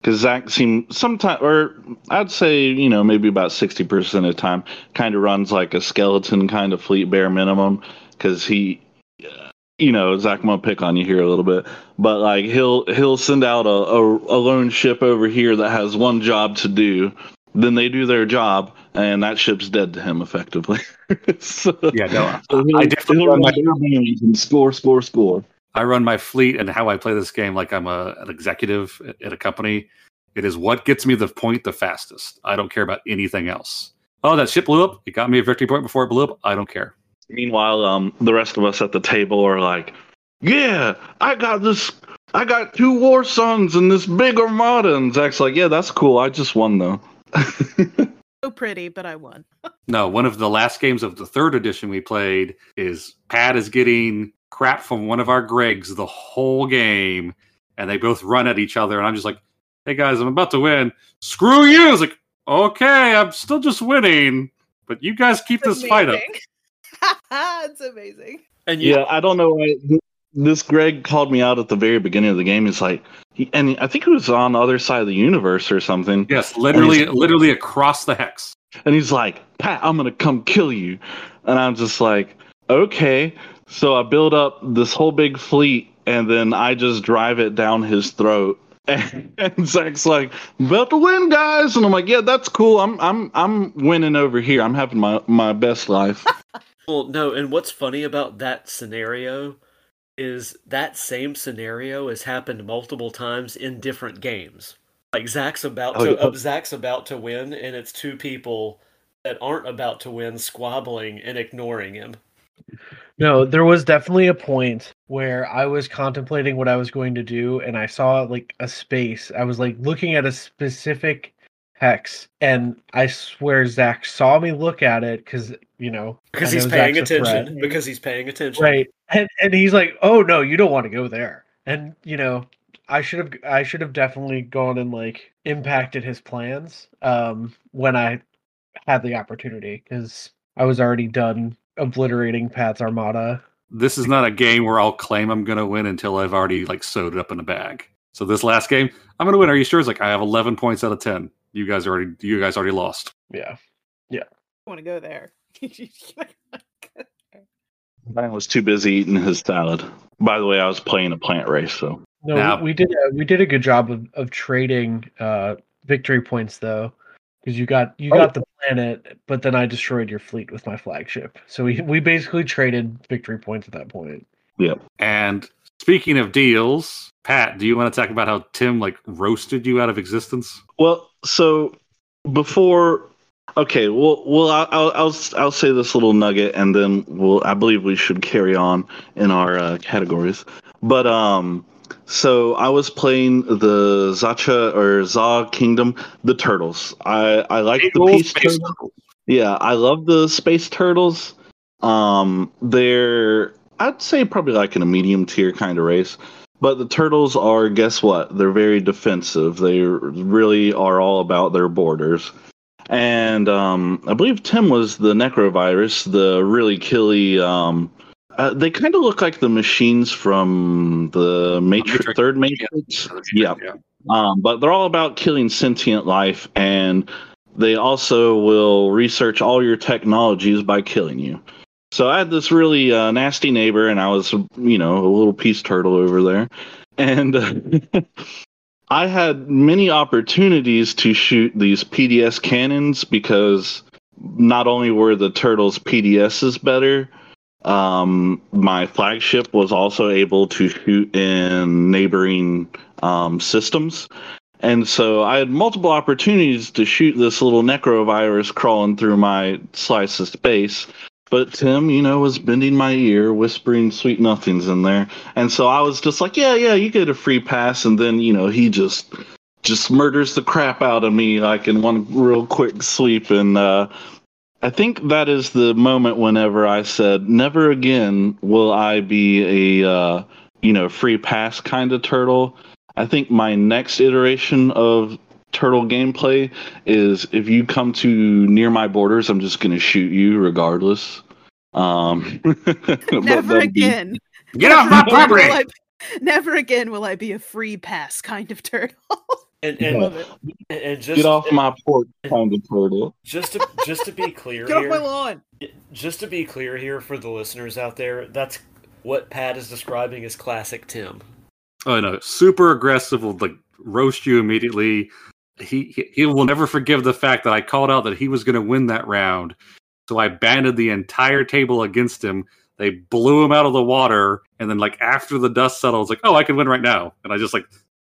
because Zach seemed sometimes, or I'd say you know maybe about sixty percent of the time, kind of runs like a skeleton kind of fleet bare minimum, because he, uh, you know, Zach, I'm gonna pick on you here a little bit, but like he'll he'll send out a a, a lone ship over here that has one job to do. Then they do their job, and that ship's dead to him effectively. so, Yeah, no, so I definitely run my- and score, score, score. I run my fleet and how I play this game like I'm a, an executive at, at a company. It is what gets me the point the fastest. I don't care about anything else. Oh, that ship blew up. It got me a victory point before it blew up. I don't care. Meanwhile, um, the rest of us at the table are like, "Yeah, I got this. I got two War Suns and this big armada." And Zach's like, "Yeah, that's cool. I just won though." So pretty, but I won. No, one of the last games of the third edition we played is Pat is getting crap from one of our Gregs the whole game, and they both run at each other, and I'm just like, "Hey guys, I'm about to win. Screw you!" It's like, "Okay, I'm still just winning, but you guys keep It's this fight up." amazing. it's amazing. And you, yeah, I don't know why this Greg called me out at the very beginning of the game. He's like, he, and I think he was on the other side of the universe or something. Yes, literally, literally across the hex. And he's like, Pat, I'm gonna come kill you. And I'm just like, okay. So I build up this whole big fleet and then I just drive it down his throat. And, and Zach's like, about to win, guys. And I'm like, yeah, that's cool. I'm I'm I'm winning over here. I'm having my, my best life. well, no. And what's funny about that scenario is that same scenario has happened multiple times in different games. Like Zach's about Oh, to yeah. uh, Zach's about to win, and it's two people that aren't about to win squabbling and ignoring him. No, there was definitely a point where I was contemplating what I was going to do, and I saw like a space. I was like looking at a specific hex, and I swear Zach saw me look at it because you know Because he's paying Zach's attention. Because he's paying attention. right, and and he's like, "Oh no, you don't want to go there," and you know. I should have I should have definitely gone and like impacted his plans um when I had the opportunity because I was already done obliterating Pat's armada This is not a game where I'll claim I'm going to win until I've already like sewed it up in a bag. So this last game, I'm going to win. Are you sure? It's like I have 11 points out of 10. You guys already, you guys already lost. Yeah. Yeah. I want to go there. Brian was too busy eating his salad. By the way, I was playing a plant race, so No, Now- we did a, we did a good job of, of trading uh victory points though. Because you got you Oh. got the planet, but then I destroyed your fleet with my flagship. So we, we basically traded victory points at that point. Yep. And speaking of deals, Pat, do you want to talk about how Tim like roasted you out of existence? Well, so before, okay, well, well, I'll, I'll, I'll, I'll say this little nugget, and then we'll. I believe we should carry on in our uh, categories. But um, so I was playing the Xxcha or Za Kingdom, the turtles. I I like the peace turtles. Turtles. Yeah, I love the space turtles. Um, they're I'd say probably like in a medium tier kind of race. But the turtles are guess what? They're very defensive. They really are all about their borders. And um, I believe Tim was the Nekro Virus, the really killy. Um, uh, they kind of look like the machines from the Matrix, Matrix. third Matrix. Yeah, um, but they're all about killing sentient life, and they also will research all your technologies by killing you. So I had this really uh, nasty neighbor, and I was, you know, a little peace turtle over there. and uh, I had many opportunities to shoot these PDS cannons because not only were the turtles PDSs better, um, my flagship was also able to shoot in neighboring um, systems. And so I had multiple opportunities to shoot this little Nekro Virus crawling through my slice of space. But Tim, you know, was bending my ear, whispering sweet nothings in there. And so I was just like, yeah, yeah, you get a free pass. And then, you know, he just just murders the crap out of me like in one real quick sweep. And uh, I think that is the moment whenever I said, never again will I be a, uh, you know, free pass kind of turtle. I think my next iteration of turtle gameplay is if you come to near my borders, I'm just going to shoot you regardless. Um, Never again. Be... Get off my property! I, never again will I be a free pass kind of turtle. and, and, and just get off my porch kind of turtle. Just to just to be clear get here, off my lawn. Just to be clear here for the listeners out there, that's what Pat is describing as classic Tim. Oh no, super aggressive will like roast you immediately. He, he he will never forgive the fact that I called out that he was going to win that round. So I banded the entire table against him. They blew him out of the water, and then like after the dust settled, it's like, oh, I can win right now, and I just like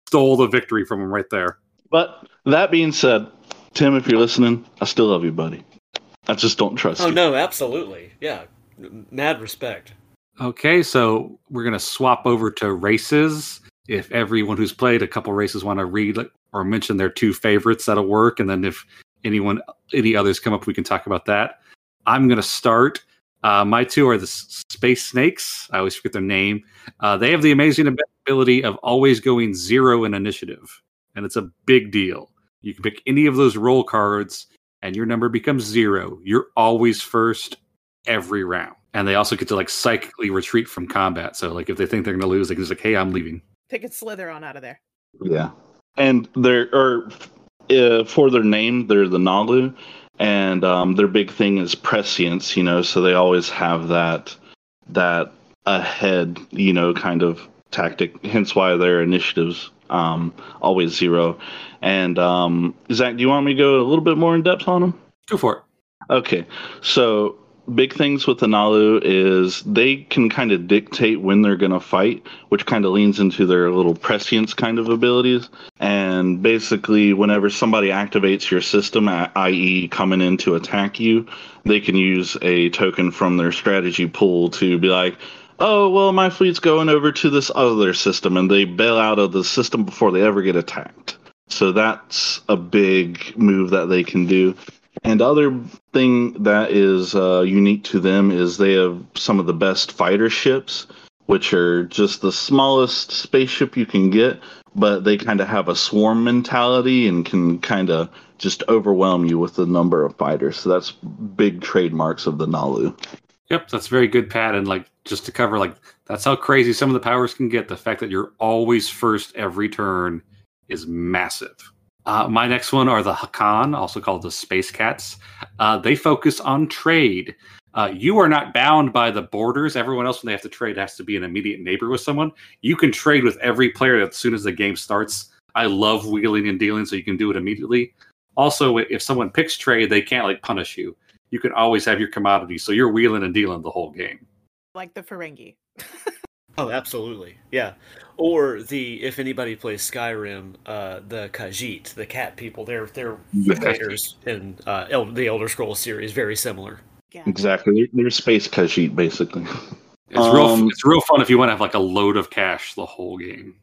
stole the victory from him right there. But that being said, Tim, if you're listening, I still love you, buddy. I just don't trust oh, you. no, absolutely, yeah, mad respect. Okay, so we're gonna swap over to races if everyone who's played a couple races want to read or mention their two favorites, that'll work. And then if anyone, any others come up, we can talk about that. I'm going to start. Uh, my two are the Space Snakes. I always forget their name. Uh, they have the amazing ability of always going zero in initiative, and it's a big deal. You can pick any of those role cards, and your number becomes zero. You're always first every round. And they also get to like psychically retreat from combat. So like if they think they're going to lose, they can just like, "Hey, I'm leaving." They could slither on out of there. Yeah, and they're or uh, for their name, they're the Naalu, and um, their big thing is prescience. You know, so they always have that that ahead, you know, kind of tactic. Hence why their initiatives um, always zero. And um, Zach, do you want me to go a little bit more in depth on them? Go for it. Okay, so big things with the Naalu is they can kind of dictate when they're going to fight, which kind of leans into their little prescience kind of abilities. And basically, whenever somebody activates your system, i.e., coming in to attack you, they can use a token from their strategy pool to be like, oh, well, my fleet's going over to this other system, and they bail out of the system before they ever get attacked. So that's a big move that they can do. And other thing that is uh, unique to them is they have some of the best fighter ships, which are just the smallest spaceship you can get, but they kind of have a swarm mentality and can kind of just overwhelm you with the number of fighters. So that's big trademarks of the Naalu. Yep, that's very good, Pat. And like just to cover, like that's how crazy some of the powers can get. The fact that you're always first every turn is massive. Uh, my next one are the Hacan, also called the Space Cats. Uh, they focus on trade. Uh, you are not bound by the borders. Everyone else, when they have to trade, has to be an immediate neighbor with someone. You can trade with every player as soon as the game starts. I love wheeling and dealing, so you can do it immediately. Also, if someone picks trade, they can't like punish you. You can always have your commodity, so you're wheeling and dealing the whole game. Like the Ferengi. oh, absolutely, yeah. Or the if anybody plays Skyrim, uh, the Khajiit, the cat people, they're they're invaders in uh, El- the Elder Scrolls series, very similar. Yeah. Exactly, they're, they're space Khajiit basically. It's um, real. It's real fun if you want to have like a load of cash the whole game.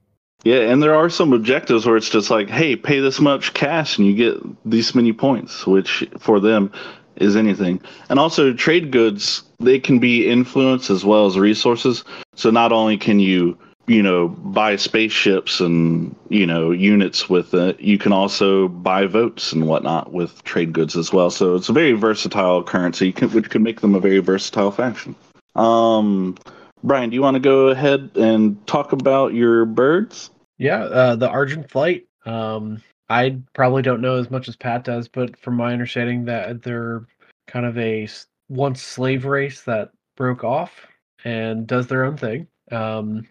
Yeah, and there are some objectives where it's just like, hey, pay this much cash and you get these many points, which for them is anything. And also, trade goods they can be influence as well as resources. So not only can you you know buy spaceships and you know units with it you can also buy votes and whatnot with trade goods as well so it's a very versatile currency which could make them a very versatile faction um brian do you want to go ahead and talk about your birds yeah uh, the argent flight um i probably don't know as much as pat does but from my understanding that they're kind of a once slave race that broke off and does their own thing. Um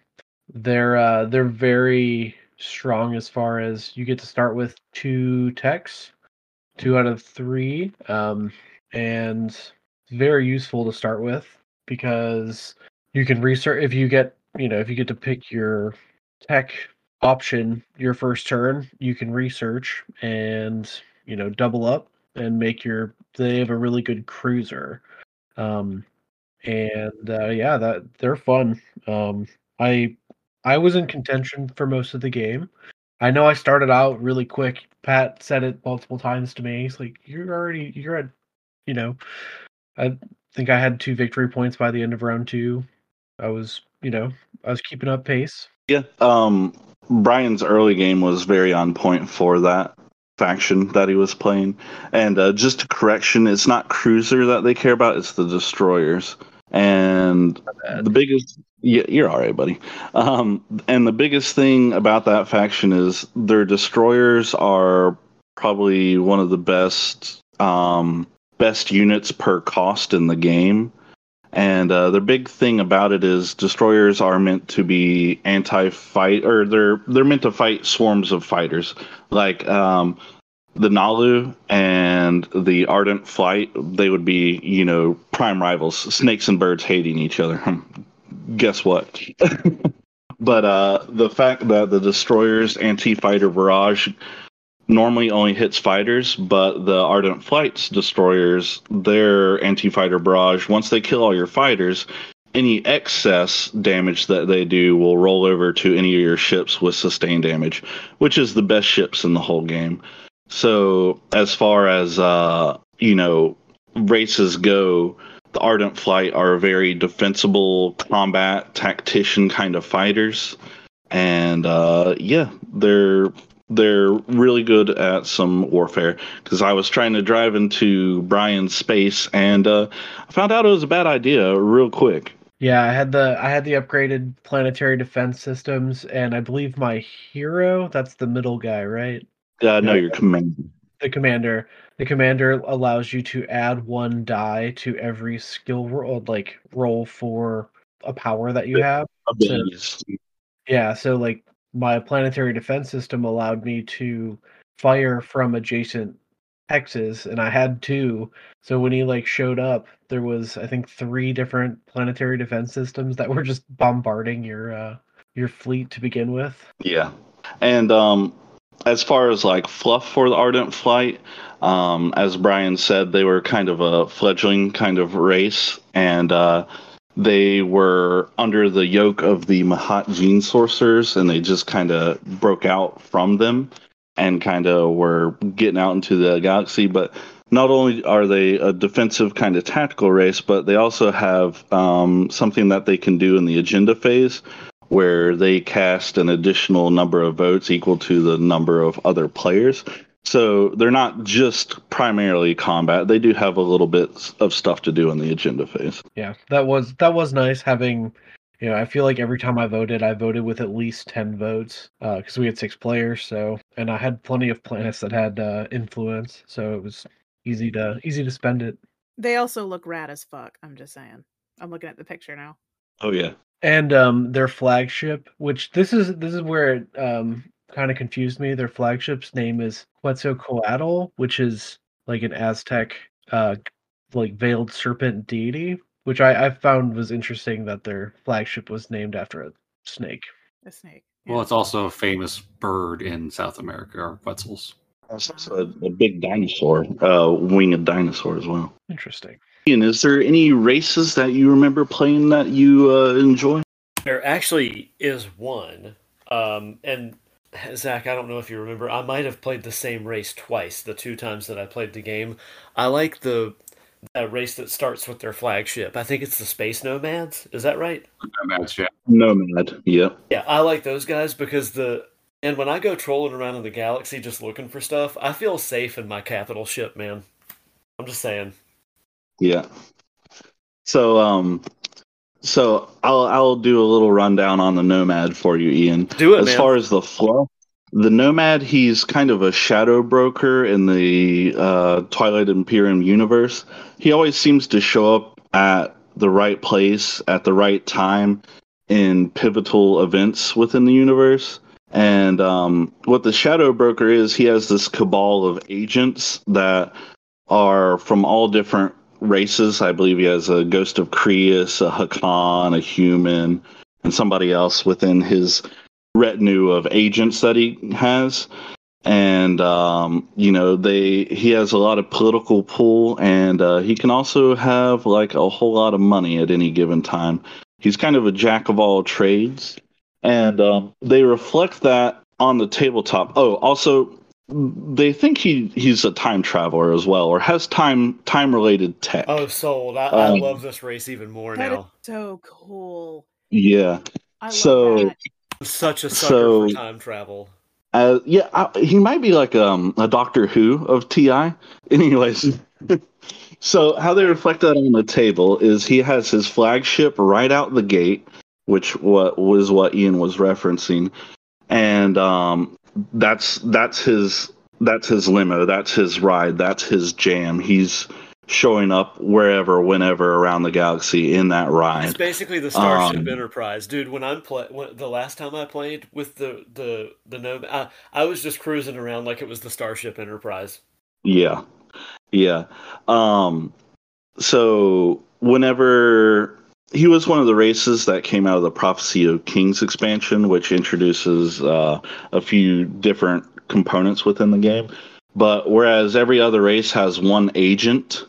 they're uh, they're very strong as far as you get to start with two techs, two out of three, um, and very useful to start with because you can research if you get you know if you get to pick your tech option your first turn you can research and you know double up and make your they have a really good cruiser. Um and uh, yeah that they're fun. Um i i was in contention for most of the game. I know i started out really quick. Pat said it multiple times to me. He's like you're already you're at you know i think i had two victory points by the end of round two. I was you know i was keeping up pace. Yeah. Um, Brian's early game was very on point for that faction that he was playing. And uh, just a correction, it's not cruiser that they care about; it's the destroyers. And the biggest, yeah, you're all right, buddy. Um, and the biggest thing about that faction is their destroyers are probably one of the best um, best units per cost in the game. And uh, the big thing about it is destroyers are meant to be anti-fight, or they're they're meant to fight swarms of fighters, like um, the Naalu and the Argent Flight. They would be, you know, prime rivals. Snakes and birds hating each other. Guess what? but uh, the fact that the destroyers anti-fighter barrage normally only hits fighters, but the Argent Flight's destroyers, their anti-fighter barrage, once they kill all your fighters, any excess damage that they do will roll over to any of your ships with sustained damage, which is the best ships in the whole game. So as far as uh, you know, races go, the Argent Flight are very defensible combat tactician kind of fighters. And uh, yeah, they're they're really good at some warfare because I was trying to drive into Brian's space and uh, I found out it was a bad idea real quick. Yeah, I had the I had the upgraded planetary defense systems, and I believe my hero, that's the middle guy, right? Know Yeah. your command. The commander. The commander allows you to add one die to every skill roll, like roll for a power that you have. abilities. Yeah, so like my planetary defense system allowed me to fire from adjacent hexes, and I had two. So when he like showed up, there was I think three different planetary defense systems that were just bombarding your uh your fleet to begin with. Yeah. And um, as far as like fluff for the Argent Flight, um, as Brian said, they were kind of a fledgling kind of race, and uh, they were under the yoke of the Mahact gene sorcerers, and they just kind of broke out from them and kind of were getting out into the galaxy. But not only are they a defensive kind of tactical race, but they also have um, something that they can do in the agenda phase where they cast an additional number of votes equal to the number of other players. So they're not just primarily combat. They do have a little bit of stuff to do in the agenda phase. Yeah, that was that was nice having. You know, I feel like every time I voted, I voted with at least ten votes because we had six players. So, and I had plenty of planets that had uh, influence, so it was easy to easy to spend it. They also look rad as fuck. I'm just saying. I'm looking at the picture now. Oh yeah. and um their flagship which this is this is where it um kind of confused me their flagship's name is Quetzalcoatl which is like an aztec uh like veiled serpent deity which i i found was interesting that their flagship was named after a snake A snake. Well, it's also a famous bird in South America, are Quetzals. It's also a, a big dinosaur, uh, winged dinosaur as well. interesting Ian, is there any races that you remember playing that you uh, enjoy? There actually is one. Um, and Zach, I don't know if you remember, I might have played the same race twice, the two times that I played the game. I like the that race that starts with their flagship. I think it's the Space Nomads. Is that right? That's yeah. Nomad. Yep. Yeah, I like those guys because the and when I go trolling around in the galaxy just looking for stuff, I feel safe in my capital ship, man. I'm just saying. Yeah. So um so I'll I'll do a little rundown on the Nomad for you, Ian. Do it, as man. far as the flow, the Nomad, he's kind of a shadow broker in the uh, Twilight Imperium universe. He always seems to show up at the right place at the right time in pivotal events within the universe. And um, what the Shadow Broker is, he has this cabal of agents that are from all different races. I believe he has a Ghost of Creuss, a Hacan, a human, and somebody else within his retinue of agents that he has. And um, you know, they he has a lot of political pull, and uh, he can also have like a whole lot of money at any given time. He's kind of a jack of all trades and um, they reflect that on the tabletop. Oh, also, they think he he's a time traveler as well, or has time time related tech. Oh, sold! I, I Um, love this race even more That is now. so cool. Yeah. I love So- that. Such a sucker So- for time travel. Uh, yeah, I, he might be like um, a Doctor Who of TI. Anyways, so how they reflect that on the table is he has his flagship right out the gate, which what was what Ian was referencing, and um, that's that's his that's his limo, that's his ride, that's his jam. He's showing up wherever, whenever around the galaxy in that ride. It's basically the Starship Um, Enterprise, dude. When I'm play, when, the last time I played with the the the no, I, I was just cruising around like it was the Starship Enterprise. Yeah. Yeah. Um so whenever he was one of the races that came out of the Prophecy of Kings expansion, which introduces uh, a few different components within the game. But whereas every other race has one agent,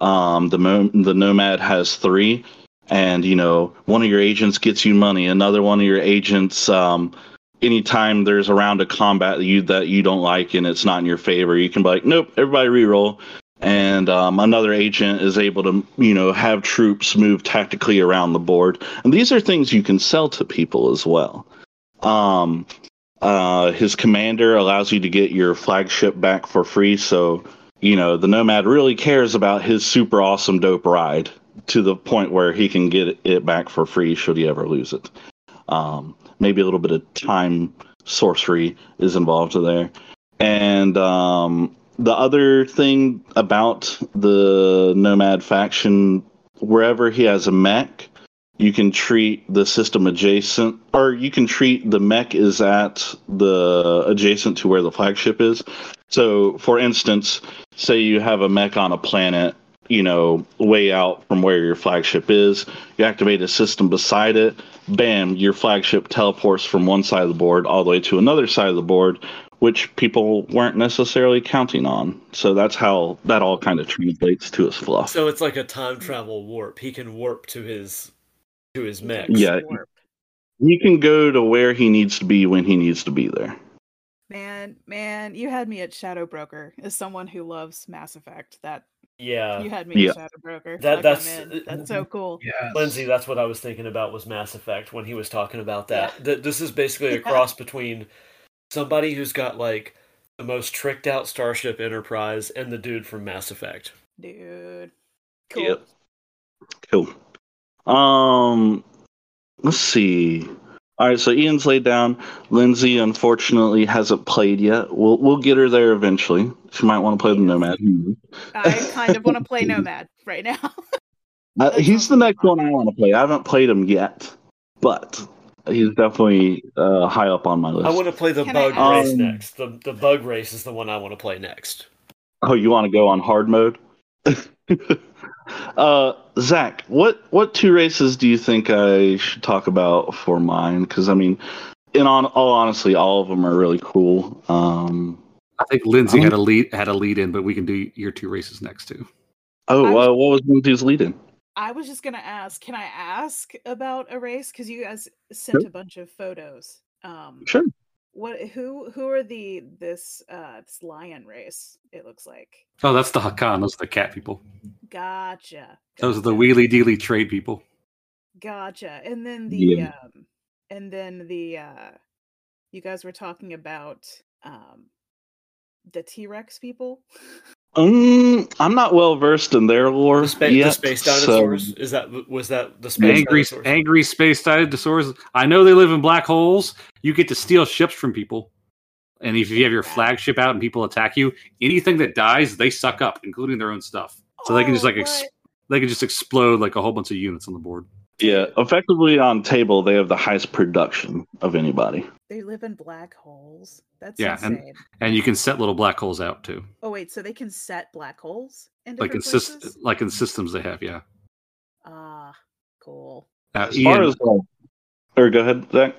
um, the Mo- the Nomad has three, and you know one of your agents gets you money, another one of your agents um, anytime there's a round of combat that you that you don't like and it's not in your favor, you can be like, nope, everybody reroll. And um, another agent is able to, you know, have troops move tactically around the board. And these are things you can sell to people as well. Um, uh, his commander allows you to get your flagship back for free. So, you know, the Nomad really cares about his super awesome, dope ride to the point where he can get it back for free should he ever lose it. Um, maybe a little bit of time sorcery is involved there. And um, the other thing about the Nomad faction, wherever he has a mech, you can treat the system adjacent, or you can treat the mech is at the adjacent to where the flagship is. So, for instance, say you have a mech on a planet, you know, way out from where your flagship is. You activate a system beside it. Bam, your flagship teleports from one side of the board all the way to another side of the board, which people weren't necessarily counting on. So that's how that all kind of translates to his fluff. So it's like a time travel warp. He can warp to his to his mech. Yeah. Warp. He can go to where he needs to be when he needs to be there. Man, man, you had me at Shadow Broker as someone who loves Mass Effect. That Yeah. you had me Yeah. at Shadow Broker. That- Like, that's- uh, that's so cool. Yeah. Lindsay, that's what I was thinking about was Mass Effect when he was talking about that. Yeah. Th- this is basically a Yeah. cross between somebody who's got like the most tricked out Starship Enterprise and the dude from Mass Effect. Dude. Cool. Yep. Cool. Um, let's see. All right, so Ian's laid down. Lindsay unfortunately hasn't played yet. We'll we'll get her there eventually. She might want to play the Nomad. I kind of want to play Nomad right now. Uh, he's the next one I want to play. I haven't played him yet, but he's definitely uh, high up on my list. I want to play the Can I bug race ask- next. The the bug race is the one I want to play next. Oh, you want to go on hard mode? uh, Zach, what what two races do you think I should talk about for mine? Because I mean, in on all honestly, all of them are really cool. Um, I think Lindsay Um, had a lead had a lead in, but we can do your two races next too. oh, uh, what was Lindsay's lead in? I was just gonna ask, can I ask about a race? Because you guys sent Sure. a bunch of photos. Um Sure. what who who are the this uh this lion race, it looks like. Oh, that's the Hacan. Those are the cat people. Gotcha. Those are the gotcha, wheelie dealy trade people. Gotcha. And then the Yeah. um and then the uh you guys were talking about um the T-Rex people. Um, I'm not well versed in their lore The, spa- yet. the space so- is that was that the space Angry, dinosaurs? angry space dinosaurs. I know they live in black holes. You get to steal ships from people, and if you have your flagship out and people attack you, anything that dies, they suck up, including their own stuff. So they can just Oh, like ex- they can just explode like a whole bunch of units on the board. Yeah, effectively on table, they have the highest production of anybody. They live in black holes. That's Yeah, and- insane. And you can set little black holes out too, Oh wait, so they can set black holes in like in different sys- like in systems they have. Yeah. Ah, cool. Now, As far as, uh, or go ahead, Zach.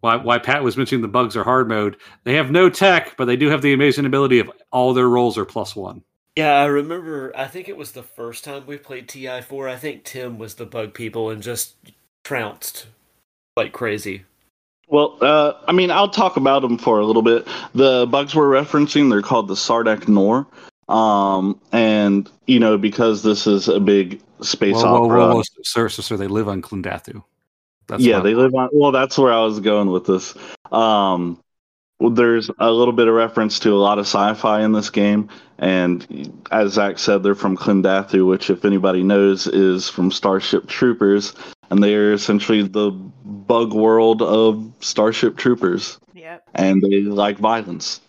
why why Pat was mentioning the bugs are hard mode. They have no tech, but they do have the amazing ability of all their rolls are plus one. Yeah, I remember. I think it was the first time we played TI4. I think Tim was the bug people and just trounced like crazy. Well, uh, I mean, I'll talk about them for a little bit. The bugs we're referencing, they're called the Sardakk N'orr. Um, and, you know, because this is a big space Whoa, whoa, opera. whoa, whoa, sir, sir, sir, they live on Klendathu. That's yeah, they live on. Well, that's where I was going with this. Um, there's a little bit of reference to a lot of sci-fi in this game, and as Zach said, they're from Klendathu, which, if anybody knows, is from Starship Troopers, and they're essentially the bug world of Starship Troopers Yep. and they like violence.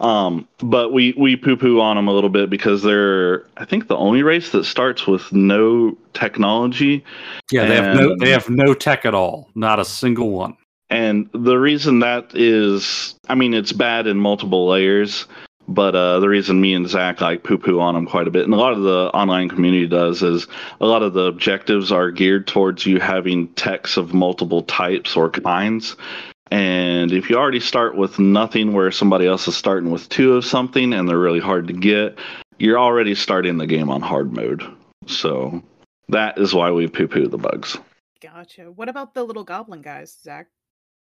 Um, but we we poo poo on them a little bit because they're I think the only race that starts with no technology, yeah, they have no they have no tech at all, not a single one. and the reason that is I mean it's bad in multiple layers. But uh, the reason me and Zach like poo poo on them quite a bit, and a lot of the online community does, is a lot of the objectives are geared towards you having techs of multiple types or kinds. And if you already start with nothing where somebody else is starting with two of something and they're really hard to get, you're already starting the game on hard mode. So that is why we poo poo the bugs. Gotcha. What about the little goblin guys, Zach?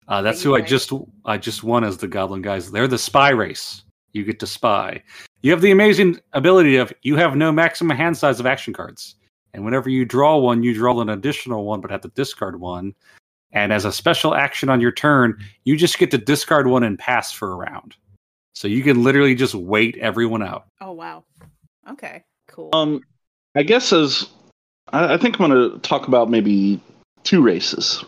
Uh, that's you who I just I just won as the Goblin guys. They're the spy race. You get to spy. You have the amazing ability of you have no maximum hand size of action cards, and whenever you draw one, you draw an additional one, but have to discard one. And as a special action on your turn, you just get to discard one and pass for a round. So you can literally just wait everyone out. Oh wow. Okay. Cool. Um, I guess as I, I think I'm going to talk about maybe two races.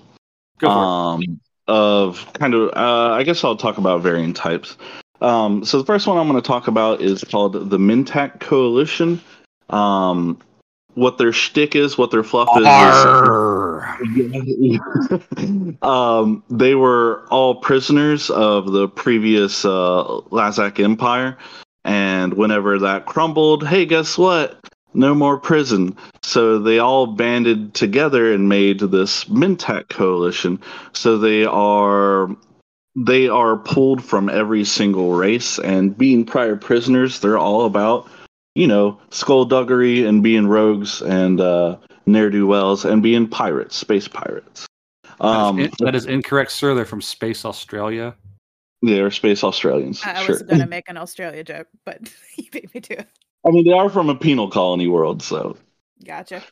Go for it. um, of kind of uh, I guess I'll talk about varying types. Um, so the first one I'm going to talk about is called the Mentak Coalition. Um, what their shtick is, what their fluff is. is um, they were all prisoners of the previous uh, Lazax Empire, and whenever that crumbled, hey, guess what? No more prison. So they all banded together and made this Mentak coalition. So they are they are pulled from every single race, and being prior prisoners, they're all about you know skullduggery and being rogues and uh, ne'er do wells and being pirates, space pirates. Um, that, is, that is incorrect, sir. They're from Space Australia. they're space Australians. I, I sure. was gonna make an Australia joke, but you beat me to it. I mean, they are from a penal colony world, so. Gotcha.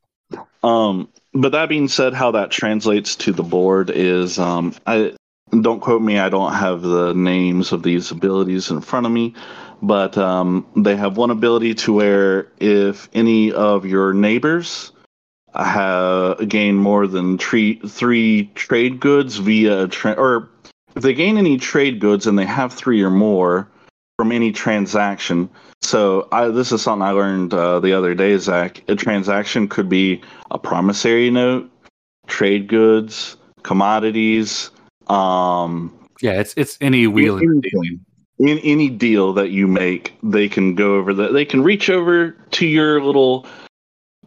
Um, but that being said, how that translates to the board is, um, I don't quote me. I don't have the names of these abilities in front of me, but um, they have one ability to where if any of your neighbors have gain more than three trade goods via tra- or if they gain any trade goods and they have three or more from any transaction. So I, this is something I learned uh, the other day, Zach. A transaction could be a promissory note, trade goods, commodities, um, Yeah, it's it's any wheel anything. in any deal that you make, they can go over that. they can reach over to your little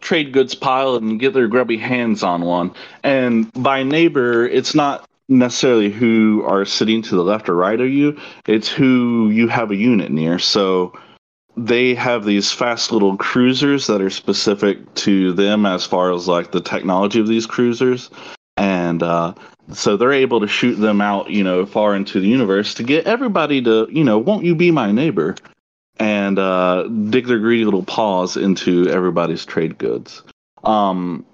trade goods pile and get their grubby hands on one. And by neighbor, it's not necessarily who are sitting to the left or right of you, it's who you have a unit near. So they have these fast little cruisers that are specific to them as far as like the technology of these cruisers. And uh so they're able to shoot them out, you know, far into the universe to get everybody to, you know, won't you be my neighbor? And uh, dig their greedy little paws into everybody's trade goods. Um,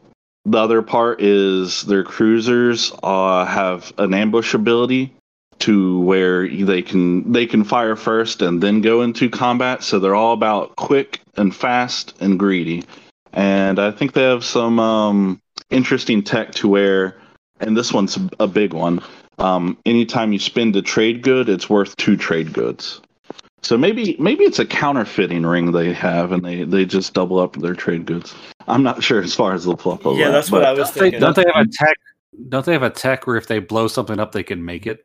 the other part is their cruisers uh, have an ambush ability to where they can they can fire first and then go into combat. So they're all about quick and fast and greedy. And I think they have some um, interesting tech to where and this one's a big one. Um, anytime you spend a trade good, it's worth two trade goods. So maybe maybe it's a counterfeiting ring they have, and they they just double up their trade goods. I'm not sure as far as the fluff yeah, that's what I was Don't they, thinking. don't they have a tech? Don't they have a tech where if they blow something up, they can make it?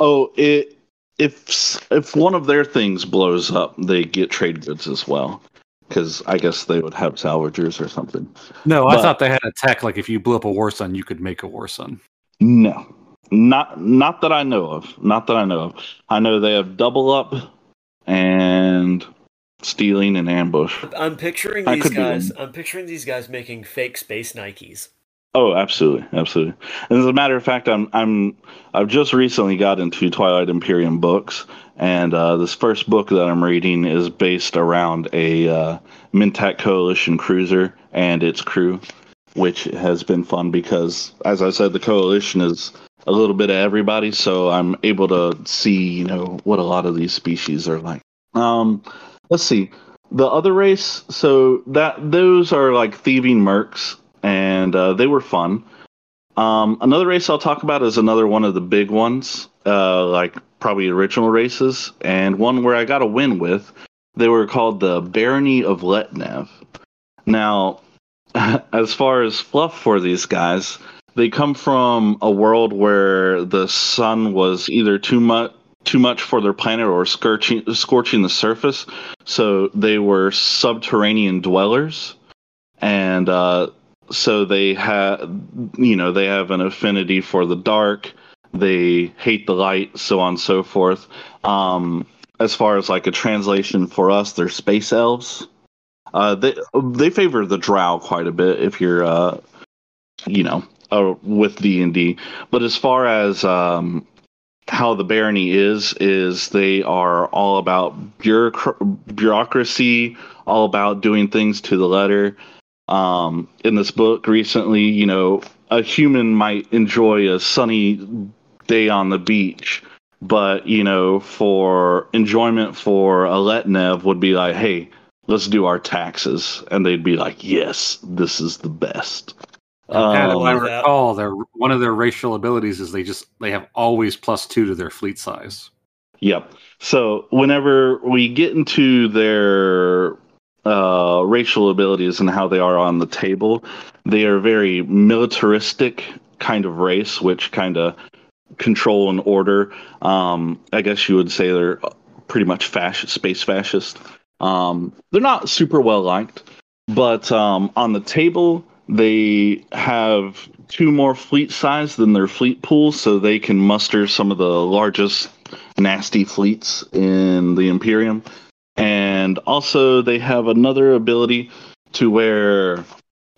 Oh, it if if one of their things blows up, they get trade goods as well. Because I guess they would have salvagers or something. No, I But- thought they had a tech like if you blew up a war sun, you could make a war sun. No, not not that I know of. Not that I know of. I know they have double up and stealing and ambush. I'm picturing I these guys. I'm picturing these guys making fake space Nikes. Oh, absolutely, absolutely. And as a matter of fact, I'm I'm I've just recently got into Twilight Imperium books, and uh, this first book that I'm reading is based around a uh, Mentak Coalition cruiser and its crew, which has been fun because, as I said, the Coalition is a little bit of everybody, so I'm able to see you know what a lot of these species are like. Um, let's see the other race. So that those are like thieving mercs and uh, they were fun. Um, another race I'll talk about is another one of the big ones, uh, like probably original races, and one where I got a win with. They were called the Barony of Letnev. Now, as far as fluff for these guys, they come from a world where the sun was either too much too much for their planet or scorching scorching the surface, so they were subterranean dwellers, and uh, so they have you know they have an affinity for the dark. They hate the light so on and so forth. Um as far as like a translation for us they're space elves. Uh they they favor the drow quite a bit if you're uh you know uh, with d&d but as far as um how the barony is is they are all about bureaucr- bureaucracy all about doing things to the letter um, in this book recently, you know, a human might enjoy a sunny day on the beach, but you know, for enjoyment for a Letnev would be like, hey, let's do our taxes, and they'd be like, yes, this is the best. And if I Um, recall, their one of their racial abilities is they just they have always plus two to their fleet size. Yep. So whenever we get into their uh, racial abilities and how they are on the table, they are very militaristic kind of race, which kind of control and order. Um, I guess you would say they're pretty much fascist, space fascist. Um, they're not super well liked, but um, on the table they have two more fleet size than their fleet pool, so they can muster some of the largest nasty fleets in the Imperium. And also, they have another ability to where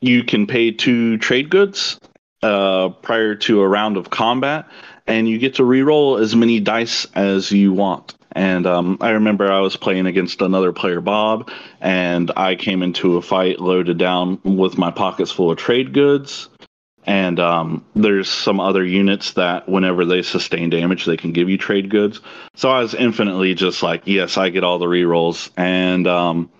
you can pay two trade goods uh, prior to a round of combat, and you get to reroll as many dice as you want. And um, I remember I was playing against another player, Bob, and I came into a fight loaded down with my pockets full of trade goods. And um, there's some other units that, whenever they sustain damage, they can give you trade goods. So I was infinitely just like, yes, I get all the rerolls. And um,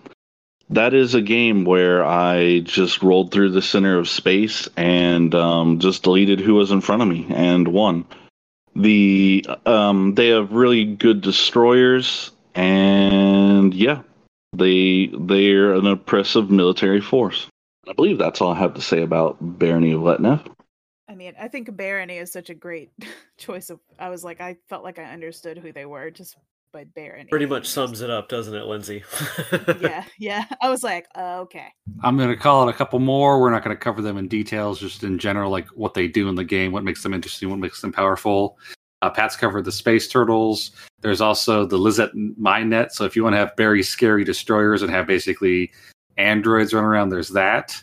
that is a game where I just rolled through the center of space and um, just deleted who was in front of me and won. The um, they have really good destroyers, and yeah, they they're an oppressive military force. I believe that's all I have to say about Barony of Letnev. I mean, I think Barony is such a great choice of. I was like, I felt like I understood who they were just by Barony. Pretty much sums it up, doesn't it, Lindsay? Yeah, yeah. I was like, uh, okay. I'm going to call it a couple more. We're not going to cover them in details, just in general, like what they do in the game, what makes them interesting, what makes them powerful. Uh, Pat's covered the space turtles. There's also the L1Z1X Mindnet. So if you want to have very scary destroyers and have basically androids run around, there's that.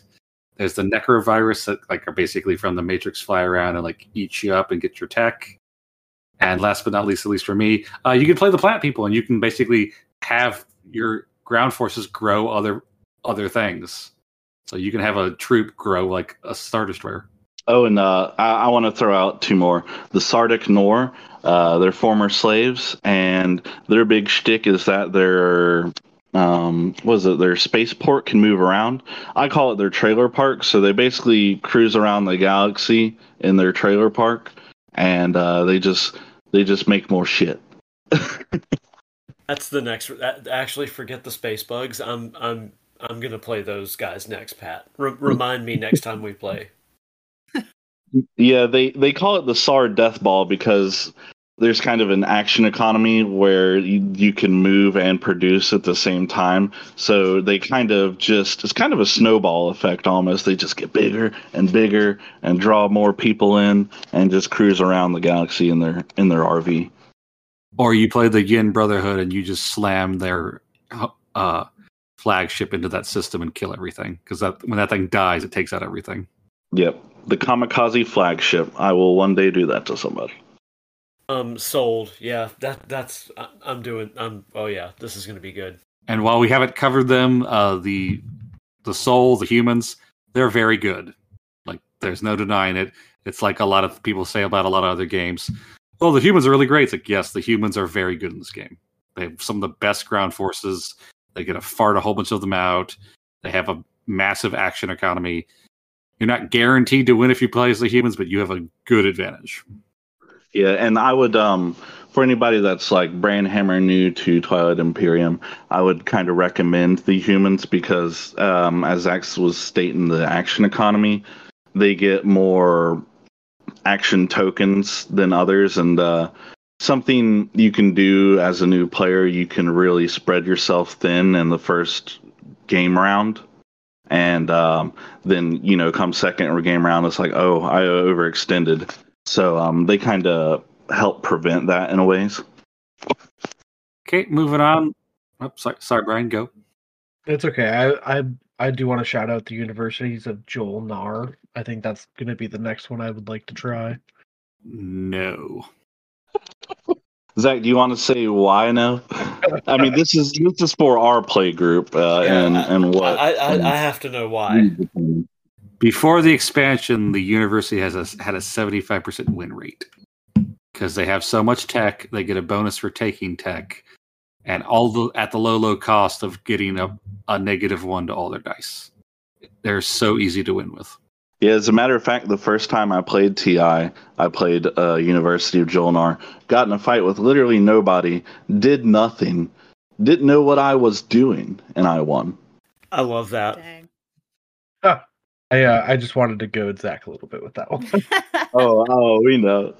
There's the Nekro Virus that like are basically from the Matrix fly around and like eat you up and get your tech. And last but not least, at least for me, uh, you can play the plant people and you can basically have your ground forces grow other other things. So you can have a troop grow like a star destroyer. Oh, and uh, I, I want to throw out two more. The Sardakk N'orr, uh, they're former slaves, and their big shtick is that their um, what is it? Their spaceport can move around. I call it their trailer park. So they basically cruise around the galaxy in their trailer park, and uh, they just they just make more shit. That's the next. that- Actually, forget the space bugs. I'm I'm I'm gonna play those guys next, Pat. R- remind me next time we play. Yeah, they they call it the Saar death ball because there's kind of an action economy where you, you can move and produce at the same time. So they kind of just it's kind of a snowball effect almost. They just get bigger and bigger and draw more people in and just cruise around the galaxy in their in their RV. Or you play the Yin Brotherhood and you just slam their uh, flagship into that system and kill everything. Because that when that thing dies, it takes out everything. Yep, the kamikaze flagship. I will one day do that to somebody. Um, sold. Yeah, that that's I'm doing. I'm. Oh yeah, this is gonna be good. And while we haven't covered them, uh, the the Sol, the humans, they're very good. Like there's no denying it. It's like a lot of people say about a lot of other games. Oh, the humans are really great. It's like yes, the humans are very good in this game. They have some of the best ground forces. They get to fart a whole bunch of them out. They have a massive action economy. You're not guaranteed to win if you play as the humans, but you have a good advantage. Yeah, and I would um for anybody that's like brain hammer new to Twilight Imperium, I would kind of recommend the humans because um as X was stating the action economy, they get more action tokens than others and uh something you can do as a new player, you can really spread yourself thin in the first game round. And um, then, you know, come second or game round, it's like, oh, I overextended so um, they kind of help prevent that in a ways. Okay, moving on. Oh, sorry, sorry, Brian, go. It's okay. I I I do want to shout out the universities of Jol-Nar. I think that's going to be the next one I would like to try. No. Zach, do you want to say why no? I mean, this is this is for our play group uh, Yeah, and and what I I, I have to know why. Before the expansion, the university has a, had a 75% win rate because they have so much tech. They get a bonus for taking tech, and all the at the low low cost of getting a, a negative one to all their dice. They're so easy to win with. Yeah, as a matter of fact, the first time I played TI, I played uh, University of Jol-Nar, got in a fight with literally nobody, did nothing, didn't know what I was doing, and I won. I love that. Dang. I uh, I just wanted to goad Zach a little bit with that one. Oh, oh, we know.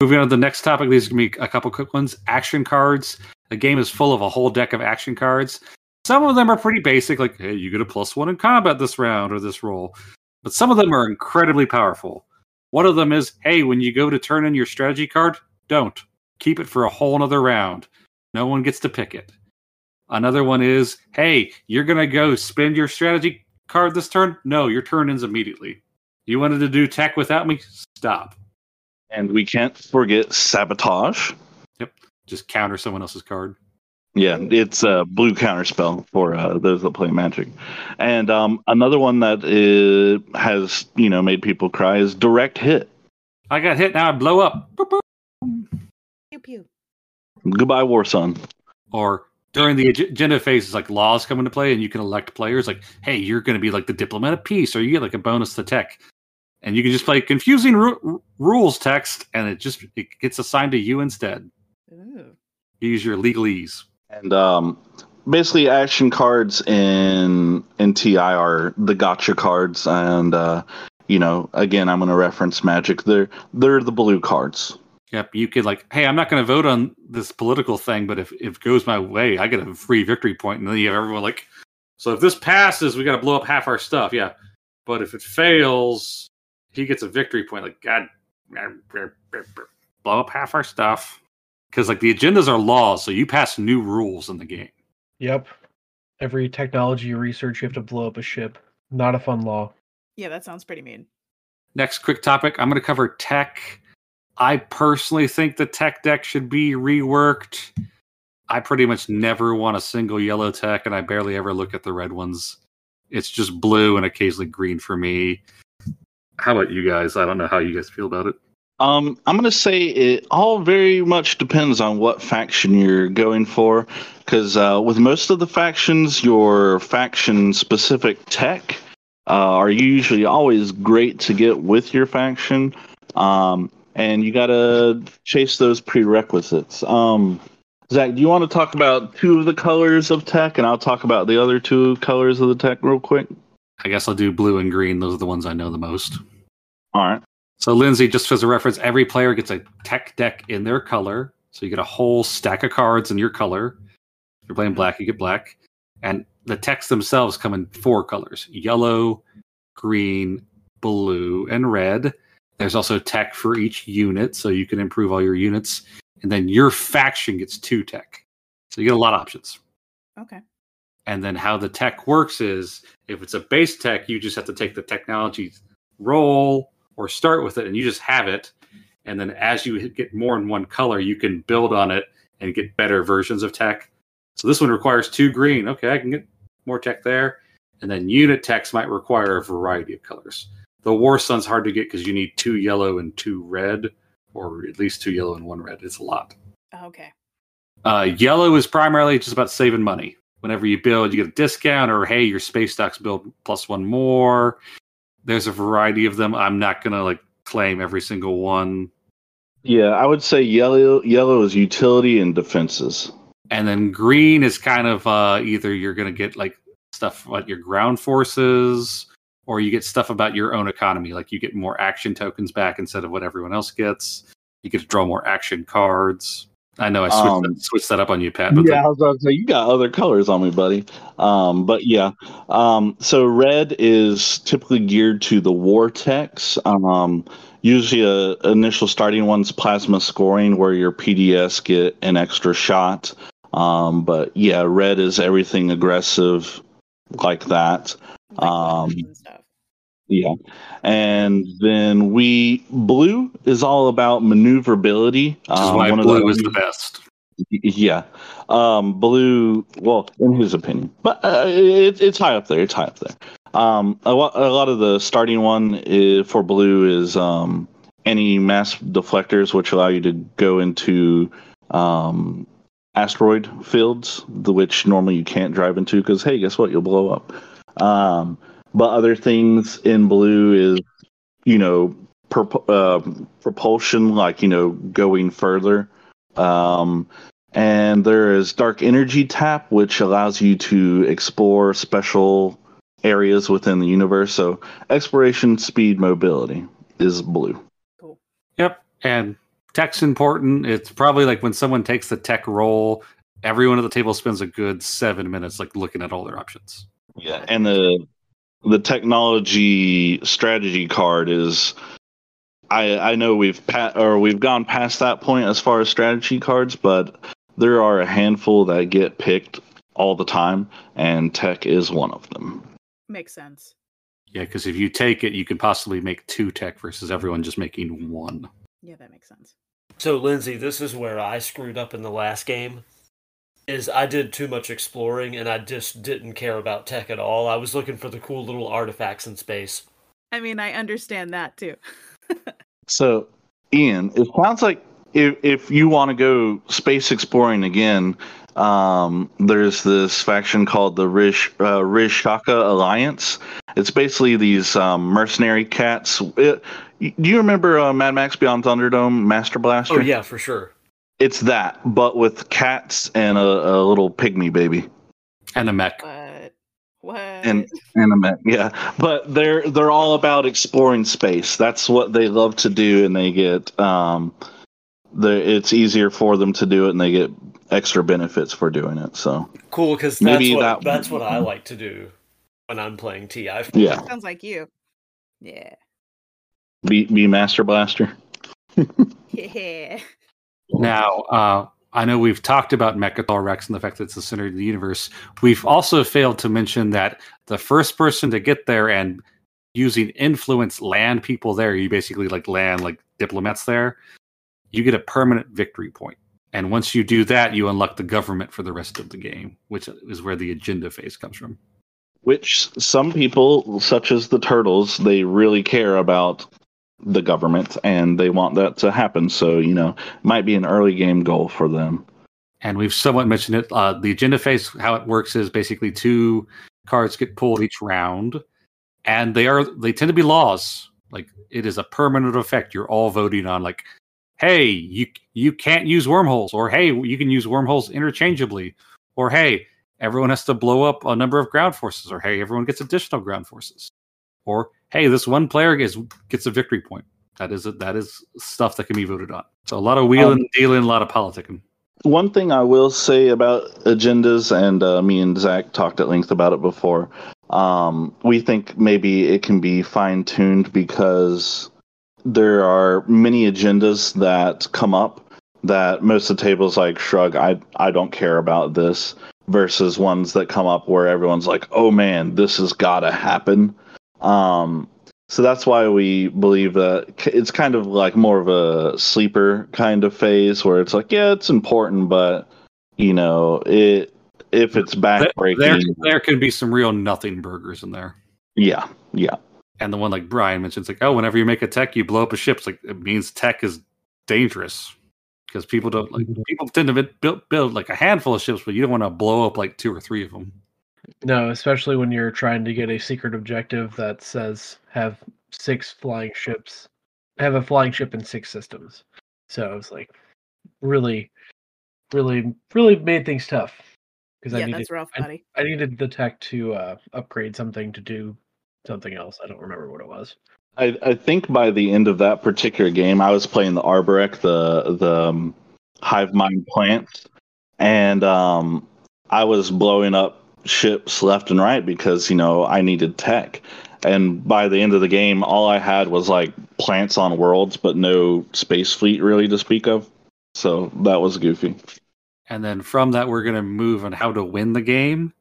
Moving on to the next topic, these are going to be a couple quick ones. Action cards. The game is full of a whole deck of action cards. Some of them are pretty basic, like, hey, you get a plus one in combat this round or this roll. But some of them are incredibly powerful. One of them is, hey, when you go to turn in your strategy card, don't. Keep it for a whole nother round. No one gets to pick it. Another one is, hey, you're going to go spend your strategy card this turn? No, your turn ends immediately. You wanted to do tech without me? Stop. And we can't forget sabotage. Yep. Just counter someone else's card. Yeah, it's a blue counterspell for uh, those that play Magic. And um, another one that is, has you know made people cry is direct hit. I got hit, now I blow up. Boop, boop. pew pew. Goodbye, War Sun. Or during the agenda phase, it's like laws come into play, and you can elect players. Like, hey, you're going to be like the diplomat of peace, or you get like a bonus to tech, and you can just play confusing ru- rules text, and it just it gets assigned to you instead. Ooh. Use your legalese. And um, basically, action cards in in TI are the gotcha cards, and uh, you know, again, I'm going to reference Magic. They're they're the blue cards. Yep, you could like, hey, I'm not going to vote on this political thing, but if, if it goes my way, I get a free victory point, and then you have everyone like, so if this passes, we got to blow up half our stuff, yeah. But if it fails, he gets a victory point. Like, God, blow up half our stuff because like the agendas are laws, so you pass new rules in the game. yep. Every technology you research, you have to blow up a ship. Not a fun law. Yeah, that sounds pretty mean. Next quick topic, I'm going to cover tech. I personally think the tech deck should be reworked. I pretty much never want a single yellow tech, and I barely ever look at the red ones. It's just blue and occasionally green for me. How about you guys? I don't know how you guys feel about it. Um, I'm going to say it all very much depends on what faction you're going for, because uh, with most of the factions, your faction specific tech uh, are usually always great to get with your faction, um, and you got to chase those prerequisites. Um, Zach, do you want to talk about two of the colors of tech, and I'll talk about the other two colors of the tech real quick? I guess I'll do blue and green. Those are the ones I know the most. All right. So, Lindsay, just as a reference, every player gets a tech deck in their color. So you get a whole stack of cards in your color. If you're playing black, you get black. And the techs themselves come in four colors yellow, green, blue, and red. There's also tech for each unit, so you can improve all your units. And then your faction gets two tech. So you get a lot of options. Okay. And then how the tech works is if it's a base tech, you just have to take the technology role or start with it and you just have it. And then as you get more in one color, you can build on it and get better versions of tech. So this one requires two green. Okay, I can get more tech there. And then unit techs might require a variety of colors. The War Sun's hard to get because you need two yellow and two red, or at least two yellow and one red. It's a lot. Okay. Uh, yellow is primarily just about saving money. Whenever you build, you get a discount, or hey, your space stocks build plus one more. There's a variety of them. I'm not gonna like claim every single one. Yeah, I would say yellow. Yellow is utility and defenses. And then green is kind of uh, either you're gonna get like stuff about your ground forces, or you get stuff about your own economy. Like you get more action tokens back instead of what everyone else gets. You get to draw more action cards. I know I switched, Um, that, switched that up on you, Pat. But yeah, I was about to say you got other colors on me, buddy. Um, but yeah, um, so red is typically geared to the war techs. Um, usually, a initial starting one's plasma scoring, where your PDS get an extra shot. Um, but yeah, red is everything aggressive like that. Like Um, and stuff. Yeah. And then we blue is all about maneuverability. Um, why one of blue the- is the best. yeah. Um, blue, well, in his opinion, but uh, it, it's high up there. It's high up there. Um, a, lot, a lot of the starting one is, for blue is um, Antimass Deflectors, which allow you to go into um, asteroid fields, the which normally you can't drive into because, hey, guess what? You'll blow up. Um, but other things in blue is, you know, perp- uh, propulsion, like, you know, going further. Um, and there is Dark Energy Tap, which allows you to explore special areas within the universe. So, exploration, speed, mobility is blue. Cool. Yep. And tech's important. It's probably like when someone takes the tech role, everyone at the table spends a good seven minutes like looking at all their options. Yeah, and the the technology strategy card is. I I know we've pa- or we've gone past that point as far as strategy cards, but there are a handful that get picked all the time, and tech is one of them. Makes sense. Yeah, because if you take it, you can possibly make two tech versus everyone just making one. Yeah, that makes sense. So, Lindsay, this is where I screwed up in the last game. Is I did too much exploring and I just didn't care about tech at all. I was looking for the cool little artifacts in space. I mean, I understand that too. So, Ian, it sounds like if if you want to go space exploring again, um, there's this faction called the Rish uh, Rishaka Alliance. It's basically these um, mercenary cats. It, do you remember uh, Mad Max Beyond Thunderdome, Master Blaster? Oh yeah, for sure. It's that, but with cats and a, a little pygmy baby. And a mech. What? What? And and a mech, yeah. But they're they're all about exploring space. That's what they love to do, and they get um, the it's easier for them to do it, and they get extra benefits for doing it. So Cool, because that's Maybe what that- that's what I like to do when I'm playing TI. yeah, Sounds like you. Yeah. be be Master Blaster. Yeah. Now, uh, I know we've talked about Mecatol Rex and the fact that it's the center of the universe. We've also failed to mention that the first person to get there and using influence land people there, you basically like land like diplomats there, you get a permanent victory point. And once you do that, you unlock the government for the rest of the game, which is where the agenda phase comes from. Which some people, such as the turtles, they really care about the government and they want that to happen. So you know, might be an early game goal for them. and we've somewhat mentioned it. Uh, the agenda phase, how it works is basically two cards get pulled each round, and they are they tend to be laws. Like it is a permanent effect. You're all voting on like, hey, you you can't use wormholes, or hey, you can use wormholes interchangeably, or hey, everyone has to blow up a number of ground forces, or hey, everyone gets additional ground forces, or hey, this one player gets gets a victory point. That is that is stuff that can be voted on. So a lot of wheeling, Um, dealing, a lot of politicking. One thing I will say about agendas, and uh, me and Zach talked at length about it before. Um, we think maybe it can be fine tuned because there are many agendas that come up that most of the tables like shrug. I I don't care about this. Versus ones that come up where everyone's like, "Oh man, this has got to happen." Um, so that's why we believe that it's kind of like more of a sleeper kind of phase where it's like, yeah, it's important, but you know, it if it's There, backbreaking, there, there can be some real nothing burgers in there. yeah, yeah, And the one like Brian mentions, like, oh, whenever you make a tech, you blow up a ship. It's like it means tech is dangerous because people don't like people tend to build, build like a handful of ships, but you don't want to blow up like two or three of them. No, especially when you're trying to get a secret objective that says have six flying ships, have a flying ship in six systems. So it's like really, really, really made things tough because I yeah, needed that's rough, I- buddy. I needed the tech to uh, upgrade something to do something else. I don't remember what it was. I, I think by the end of that particular game, I was playing the Arborec, the the um, hive mind plants, and um, I was blowing up ships left and right because you know I needed tech. And by the end of the game, all I had was like plants on worlds, but no space fleet really to speak of. So that was goofy. And then from that, we're going to move on how to win the game.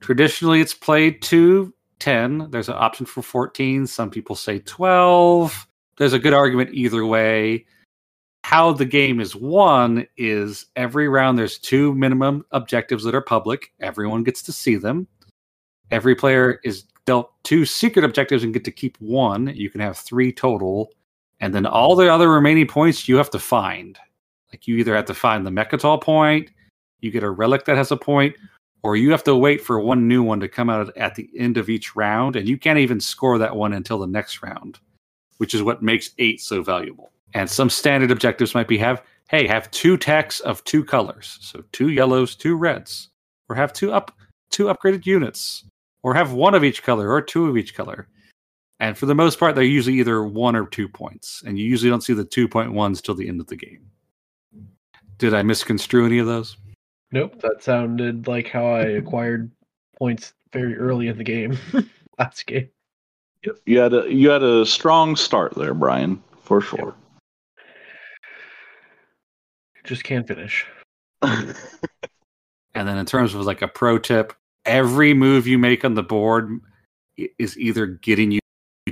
Traditionally, it's played to 10. There's an option for 14. Some people say 12. There's a good argument either way. How the game is won is every round there's two minimum objectives that are public. Everyone gets to see them. Every player is dealt two secret objectives and get to keep one. You can have three total. And then all the other remaining points you have to find. Like you either have to find the Mecatol point, you get a relic that has a point, or you have to wait for one new one to come out at the end of each round, and you can't even score that one until the next round, which is what makes eight so valuable. And some standard objectives might be have, hey, have two techs of two colors, so two yellows, two reds, or have two up two upgraded units, or have one of each color or two of each color. And for the most part, they're usually either one or two points, and you usually don't see the two point ones till the end of the game. Did I misconstrue any of those? Nope, that sounded like how I acquired points very early in the game. Last game. You had a you had a strong start there, Brian, for sure. Just can't finish. And then in terms of like a pro tip, every move you make on the board is either getting you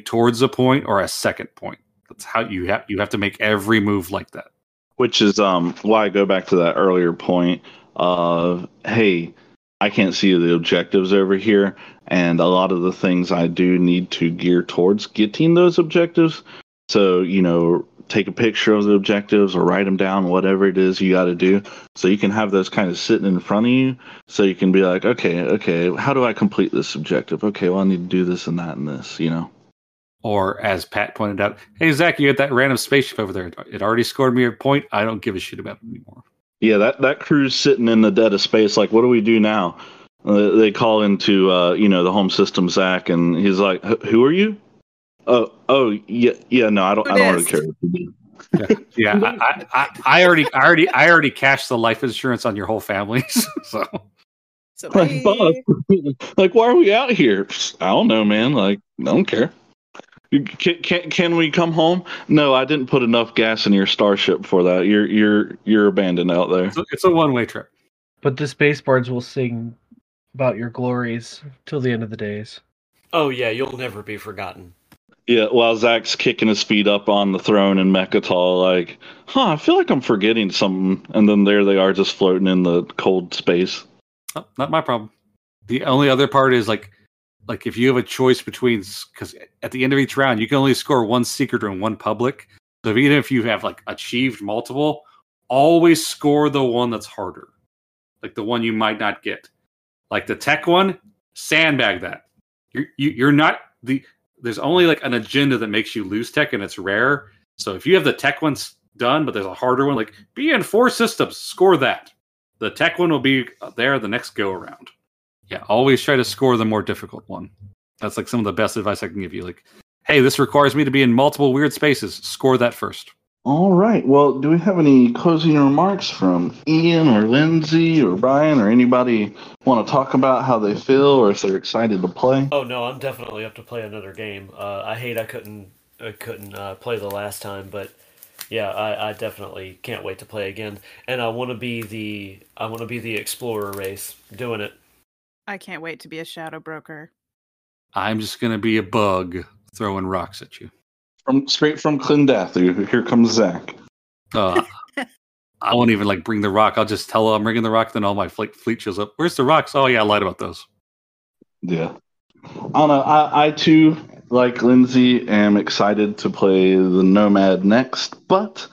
towards a point or a second point. That's how you have you have to make every move like that. which is um why I go back to that earlier point of hey, I can't see the objectives over here, and a lot of the things I do need to gear towards getting those objectives. So you know, take a picture of the objectives or write them down, whatever it is you got to do, so you can have those kind of sitting in front of you, so you can be like, okay, okay, how do I complete this objective? Okay, well I need to do this and that and this, you know. Or as Pat pointed out, hey Zach, you had that random spaceship over there. It already scored me a point. I don't give a shit about it anymore. Yeah, that that crew's sitting in the dead of space. Like, what do we do now? Uh, they call into uh, you know the home system Zach, and he's like, "Who are you?" Oh, oh, yeah, yeah. No, I don't. I don't really care. what you do. Yeah, I, I, I, I already, I already, I already cashed the life insurance on your whole family. so So Like, bye. boss, like, why are we out here? I don't know, man. Like, I don't care. Can, can can we come home? No, I didn't put enough gas in your starship for that. You're you're you're abandoned out there. it's a, it's a one way trip. But the space bards will sing about your glories till the end of the days. Oh yeah, you'll never be forgotten. Yeah, while Zach's kicking his feet up on the throne in Mecatol, like, huh, I feel like I'm forgetting something. And then there they are just floating in the cold space. Oh, not my problem. The only other part is like, like if you have a choice between, because at the end of each round you can only score one secret and one public. So even if you have like achieved multiple, always score the one that's harder, like the one you might not get. Like the tech one, sandbag that. You're you, you're not the. There's only like an agenda that makes you lose tech, and it's rare. So if you have the tech ones, done, but there's a harder one. Like be in four systems, score that. The tech one will be there the next go around. Yeah, always try to score the more difficult one. That's like some of the best advice I can give you. Like, hey, this requires me to be in multiple weird spaces. Score that first. All right. Well, do we have any closing remarks from Ian or Lindsay or Brian or anybody want to talk about how they feel or if they're excited to play? Oh no, I'm definitely up to play another game. Uh, I hate I couldn't I couldn't uh, play the last time, but yeah, I, I definitely can't wait to play again. And I want to be the I want to be the explorer race doing it. I can't wait to be a shadow broker. I'm just gonna be a bug throwing rocks at you. From straight from Klendathu, here comes Zach. Uh, I won't even like bring the rock. I'll just tell her I'm bringing the rock. Then all my fleet, fleet shows up. Where's the rocks? Oh yeah, I lied about those. Yeah. I don't know. I, I too, like Lindsay, am excited to play the Nomad next, but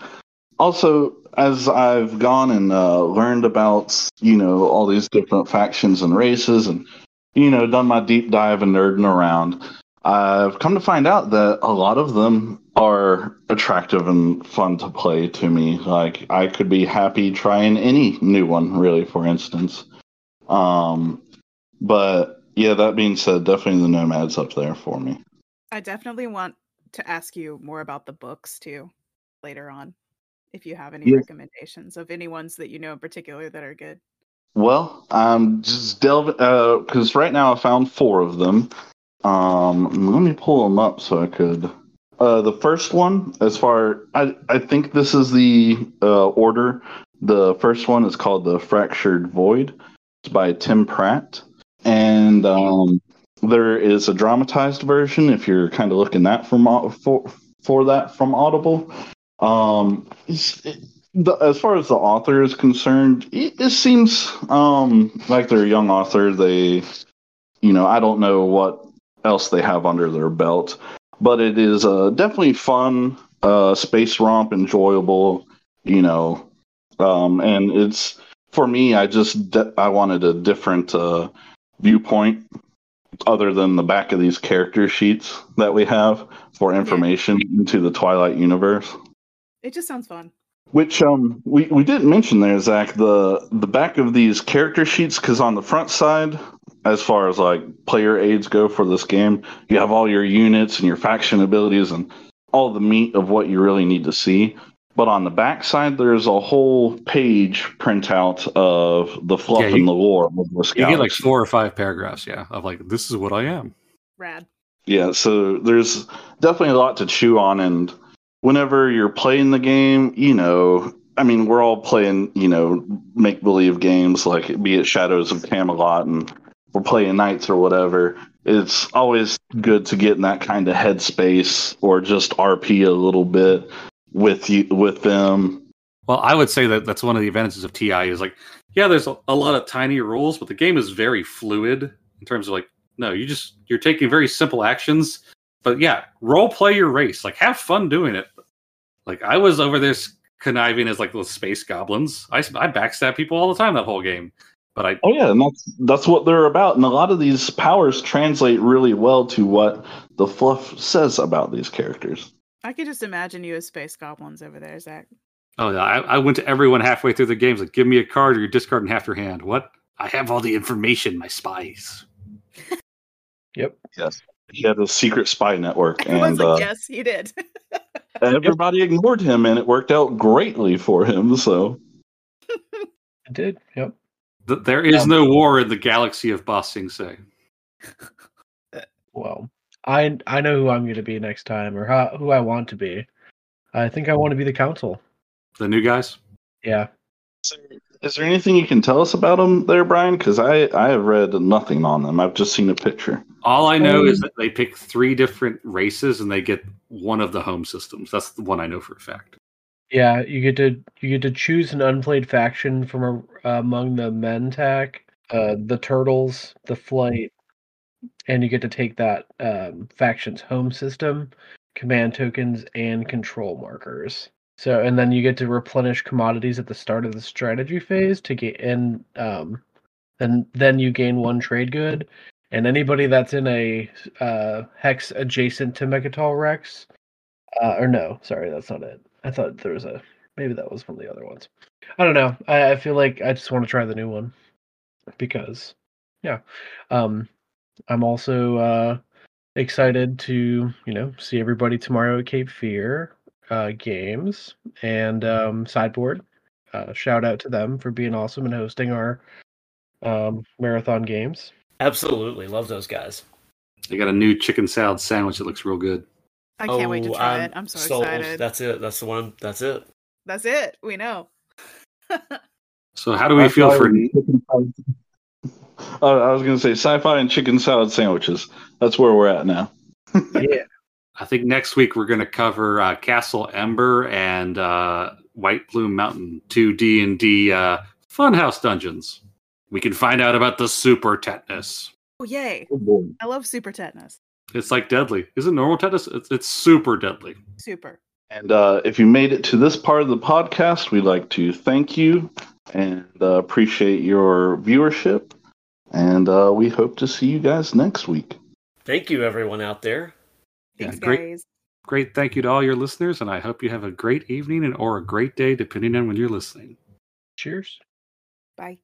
also as I've gone and uh, learned about, you know, all these different factions and races and, you know, done my deep dive and nerding around, I've come to find out that a lot of them are attractive and fun to play to me. Like I could be happy trying any new one, really, for instance. Um, but yeah, that being said, definitely the Nomads up there for me. I definitely want to ask you more about the books too later on, if you have any Yeah. recommendations of any ones that you know in particular that are good. Well, I'm just delving because right now I found four of them. Um, let me pull them up so I could. Uh, the first one, as far I I think this is the uh, order. The first one is called the Fractured Void. It's by Tim Pratt, and um, there is a dramatized version if you're kind of looking that from for for that from Audible. Um, it, the, as far as the author is concerned, it, it seems um, like they're a young author. They, you know, I don't know what else they have under their belt, but it is uh, definitely fun, uh, space romp, enjoyable. You know, um, and it's for me. I just de- I wanted a different uh, viewpoint other than the back of these character sheets that we have for information into the Twilight universe. It just sounds fun. Which um we, we didn't mention there, Zach, the the back of these character sheets, because on the front side, as far as like player aids go for this game, you have all your units and your faction abilities and all the meat of what you really need to see. But on the back side, there's a whole page printout of the fluff Yeah, you- and the lore of the You get like four or five paragraphs, yeah, of like this is what I am. Rad. Yeah, so there's definitely a lot to chew on, and whenever you're playing the game, you know, I mean, we're all playing, you know, make believe games like be it Shadows of Camelot, and we're playing Knights or whatever. It's always good to get in that kind of headspace or just RP a little bit with you with them. Well, I would say that that's one of the advantages of TI is like, yeah, there's a, a lot of tiny rules, but the game is very fluid in terms of like, no, you just you're taking very simple actions, but yeah, role play your race, like have fun doing it. Like I was over there conniving as like those space goblins. I I backstab people all the time that whole game, but I Oh yeah, and that's that's what they're about. And a lot of these powers translate really well to what the fluff says about these characters. I could just imagine you as space goblins over there, Zach. oh yeah, I, I went to everyone halfway through the games like, give me a card or you're discarding half your hand. What? I have all the information, my spies. Yep. Yes. He had a secret spy network, Everyone's and like, uh, yes, he did. everybody ignored him, and it worked out greatly for him. So, It did. Yep. Th- There is Um, no war in the galaxy of Ba Sing Se. Well, I I know who I'm going to be next time, or how, who I want to be. I think I want to be the council. The new guys. Yeah. So, is there anything you can tell us about them there, Brian? Because I I have read nothing on them. I've just seen a picture. All I know is Um, that they pick three different races and they get one of the home systems. That's the one I know for a fact. Yeah, you get to you get to choose an unplayed faction from a, among the Mentak, uh, the Turtles, the Flight, and you get to take that um, faction's home system, command tokens, and control markers. So, and then you get to replenish commodities at the start of the strategy phase to get in. Um, then then you gain one trade good, and anybody that's in a uh, hex adjacent to Mecatol Rex, uh, or no, sorry, that's not it. I thought there was a maybe that was one of the other ones. I don't know. I, I feel like I just want to try the new one because yeah. Um I'm also uh excited to, you know, see everybody tomorrow at Cape Fear uh games and um sideboard. Uh shout out to them for being awesome and hosting our um marathon games. Absolutely, love those guys. They got a new chicken salad sandwich that looks real good. I can't wait to Oh, try it. I'm so sold. excited. That's it. That's the one. That's it. That's it. We know. So how do we feel for Uh, I was going to say sci-fi and chicken salad sandwiches. That's where we're at now. yeah. I think next week we're going to cover uh, Castle Amber and uh, White Plume Mountain, two D and D uh, Funhouse dungeons. We can find out about the super tetanus. Oh yay! Oh. I love super tetanus. It's like deadly. Isn't normal tetanus? It's, it's super deadly. Super. And uh, if you made it to this part of the podcast, we'd like to thank you and uh, appreciate your viewership. And uh, we hope to see you guys next week. Thank you, everyone out there. Yeah, Thanks, great. guys. Great. Thank you to all your listeners, and I hope you have a great evening and or a great day, depending on when you're listening. Cheers. Bye.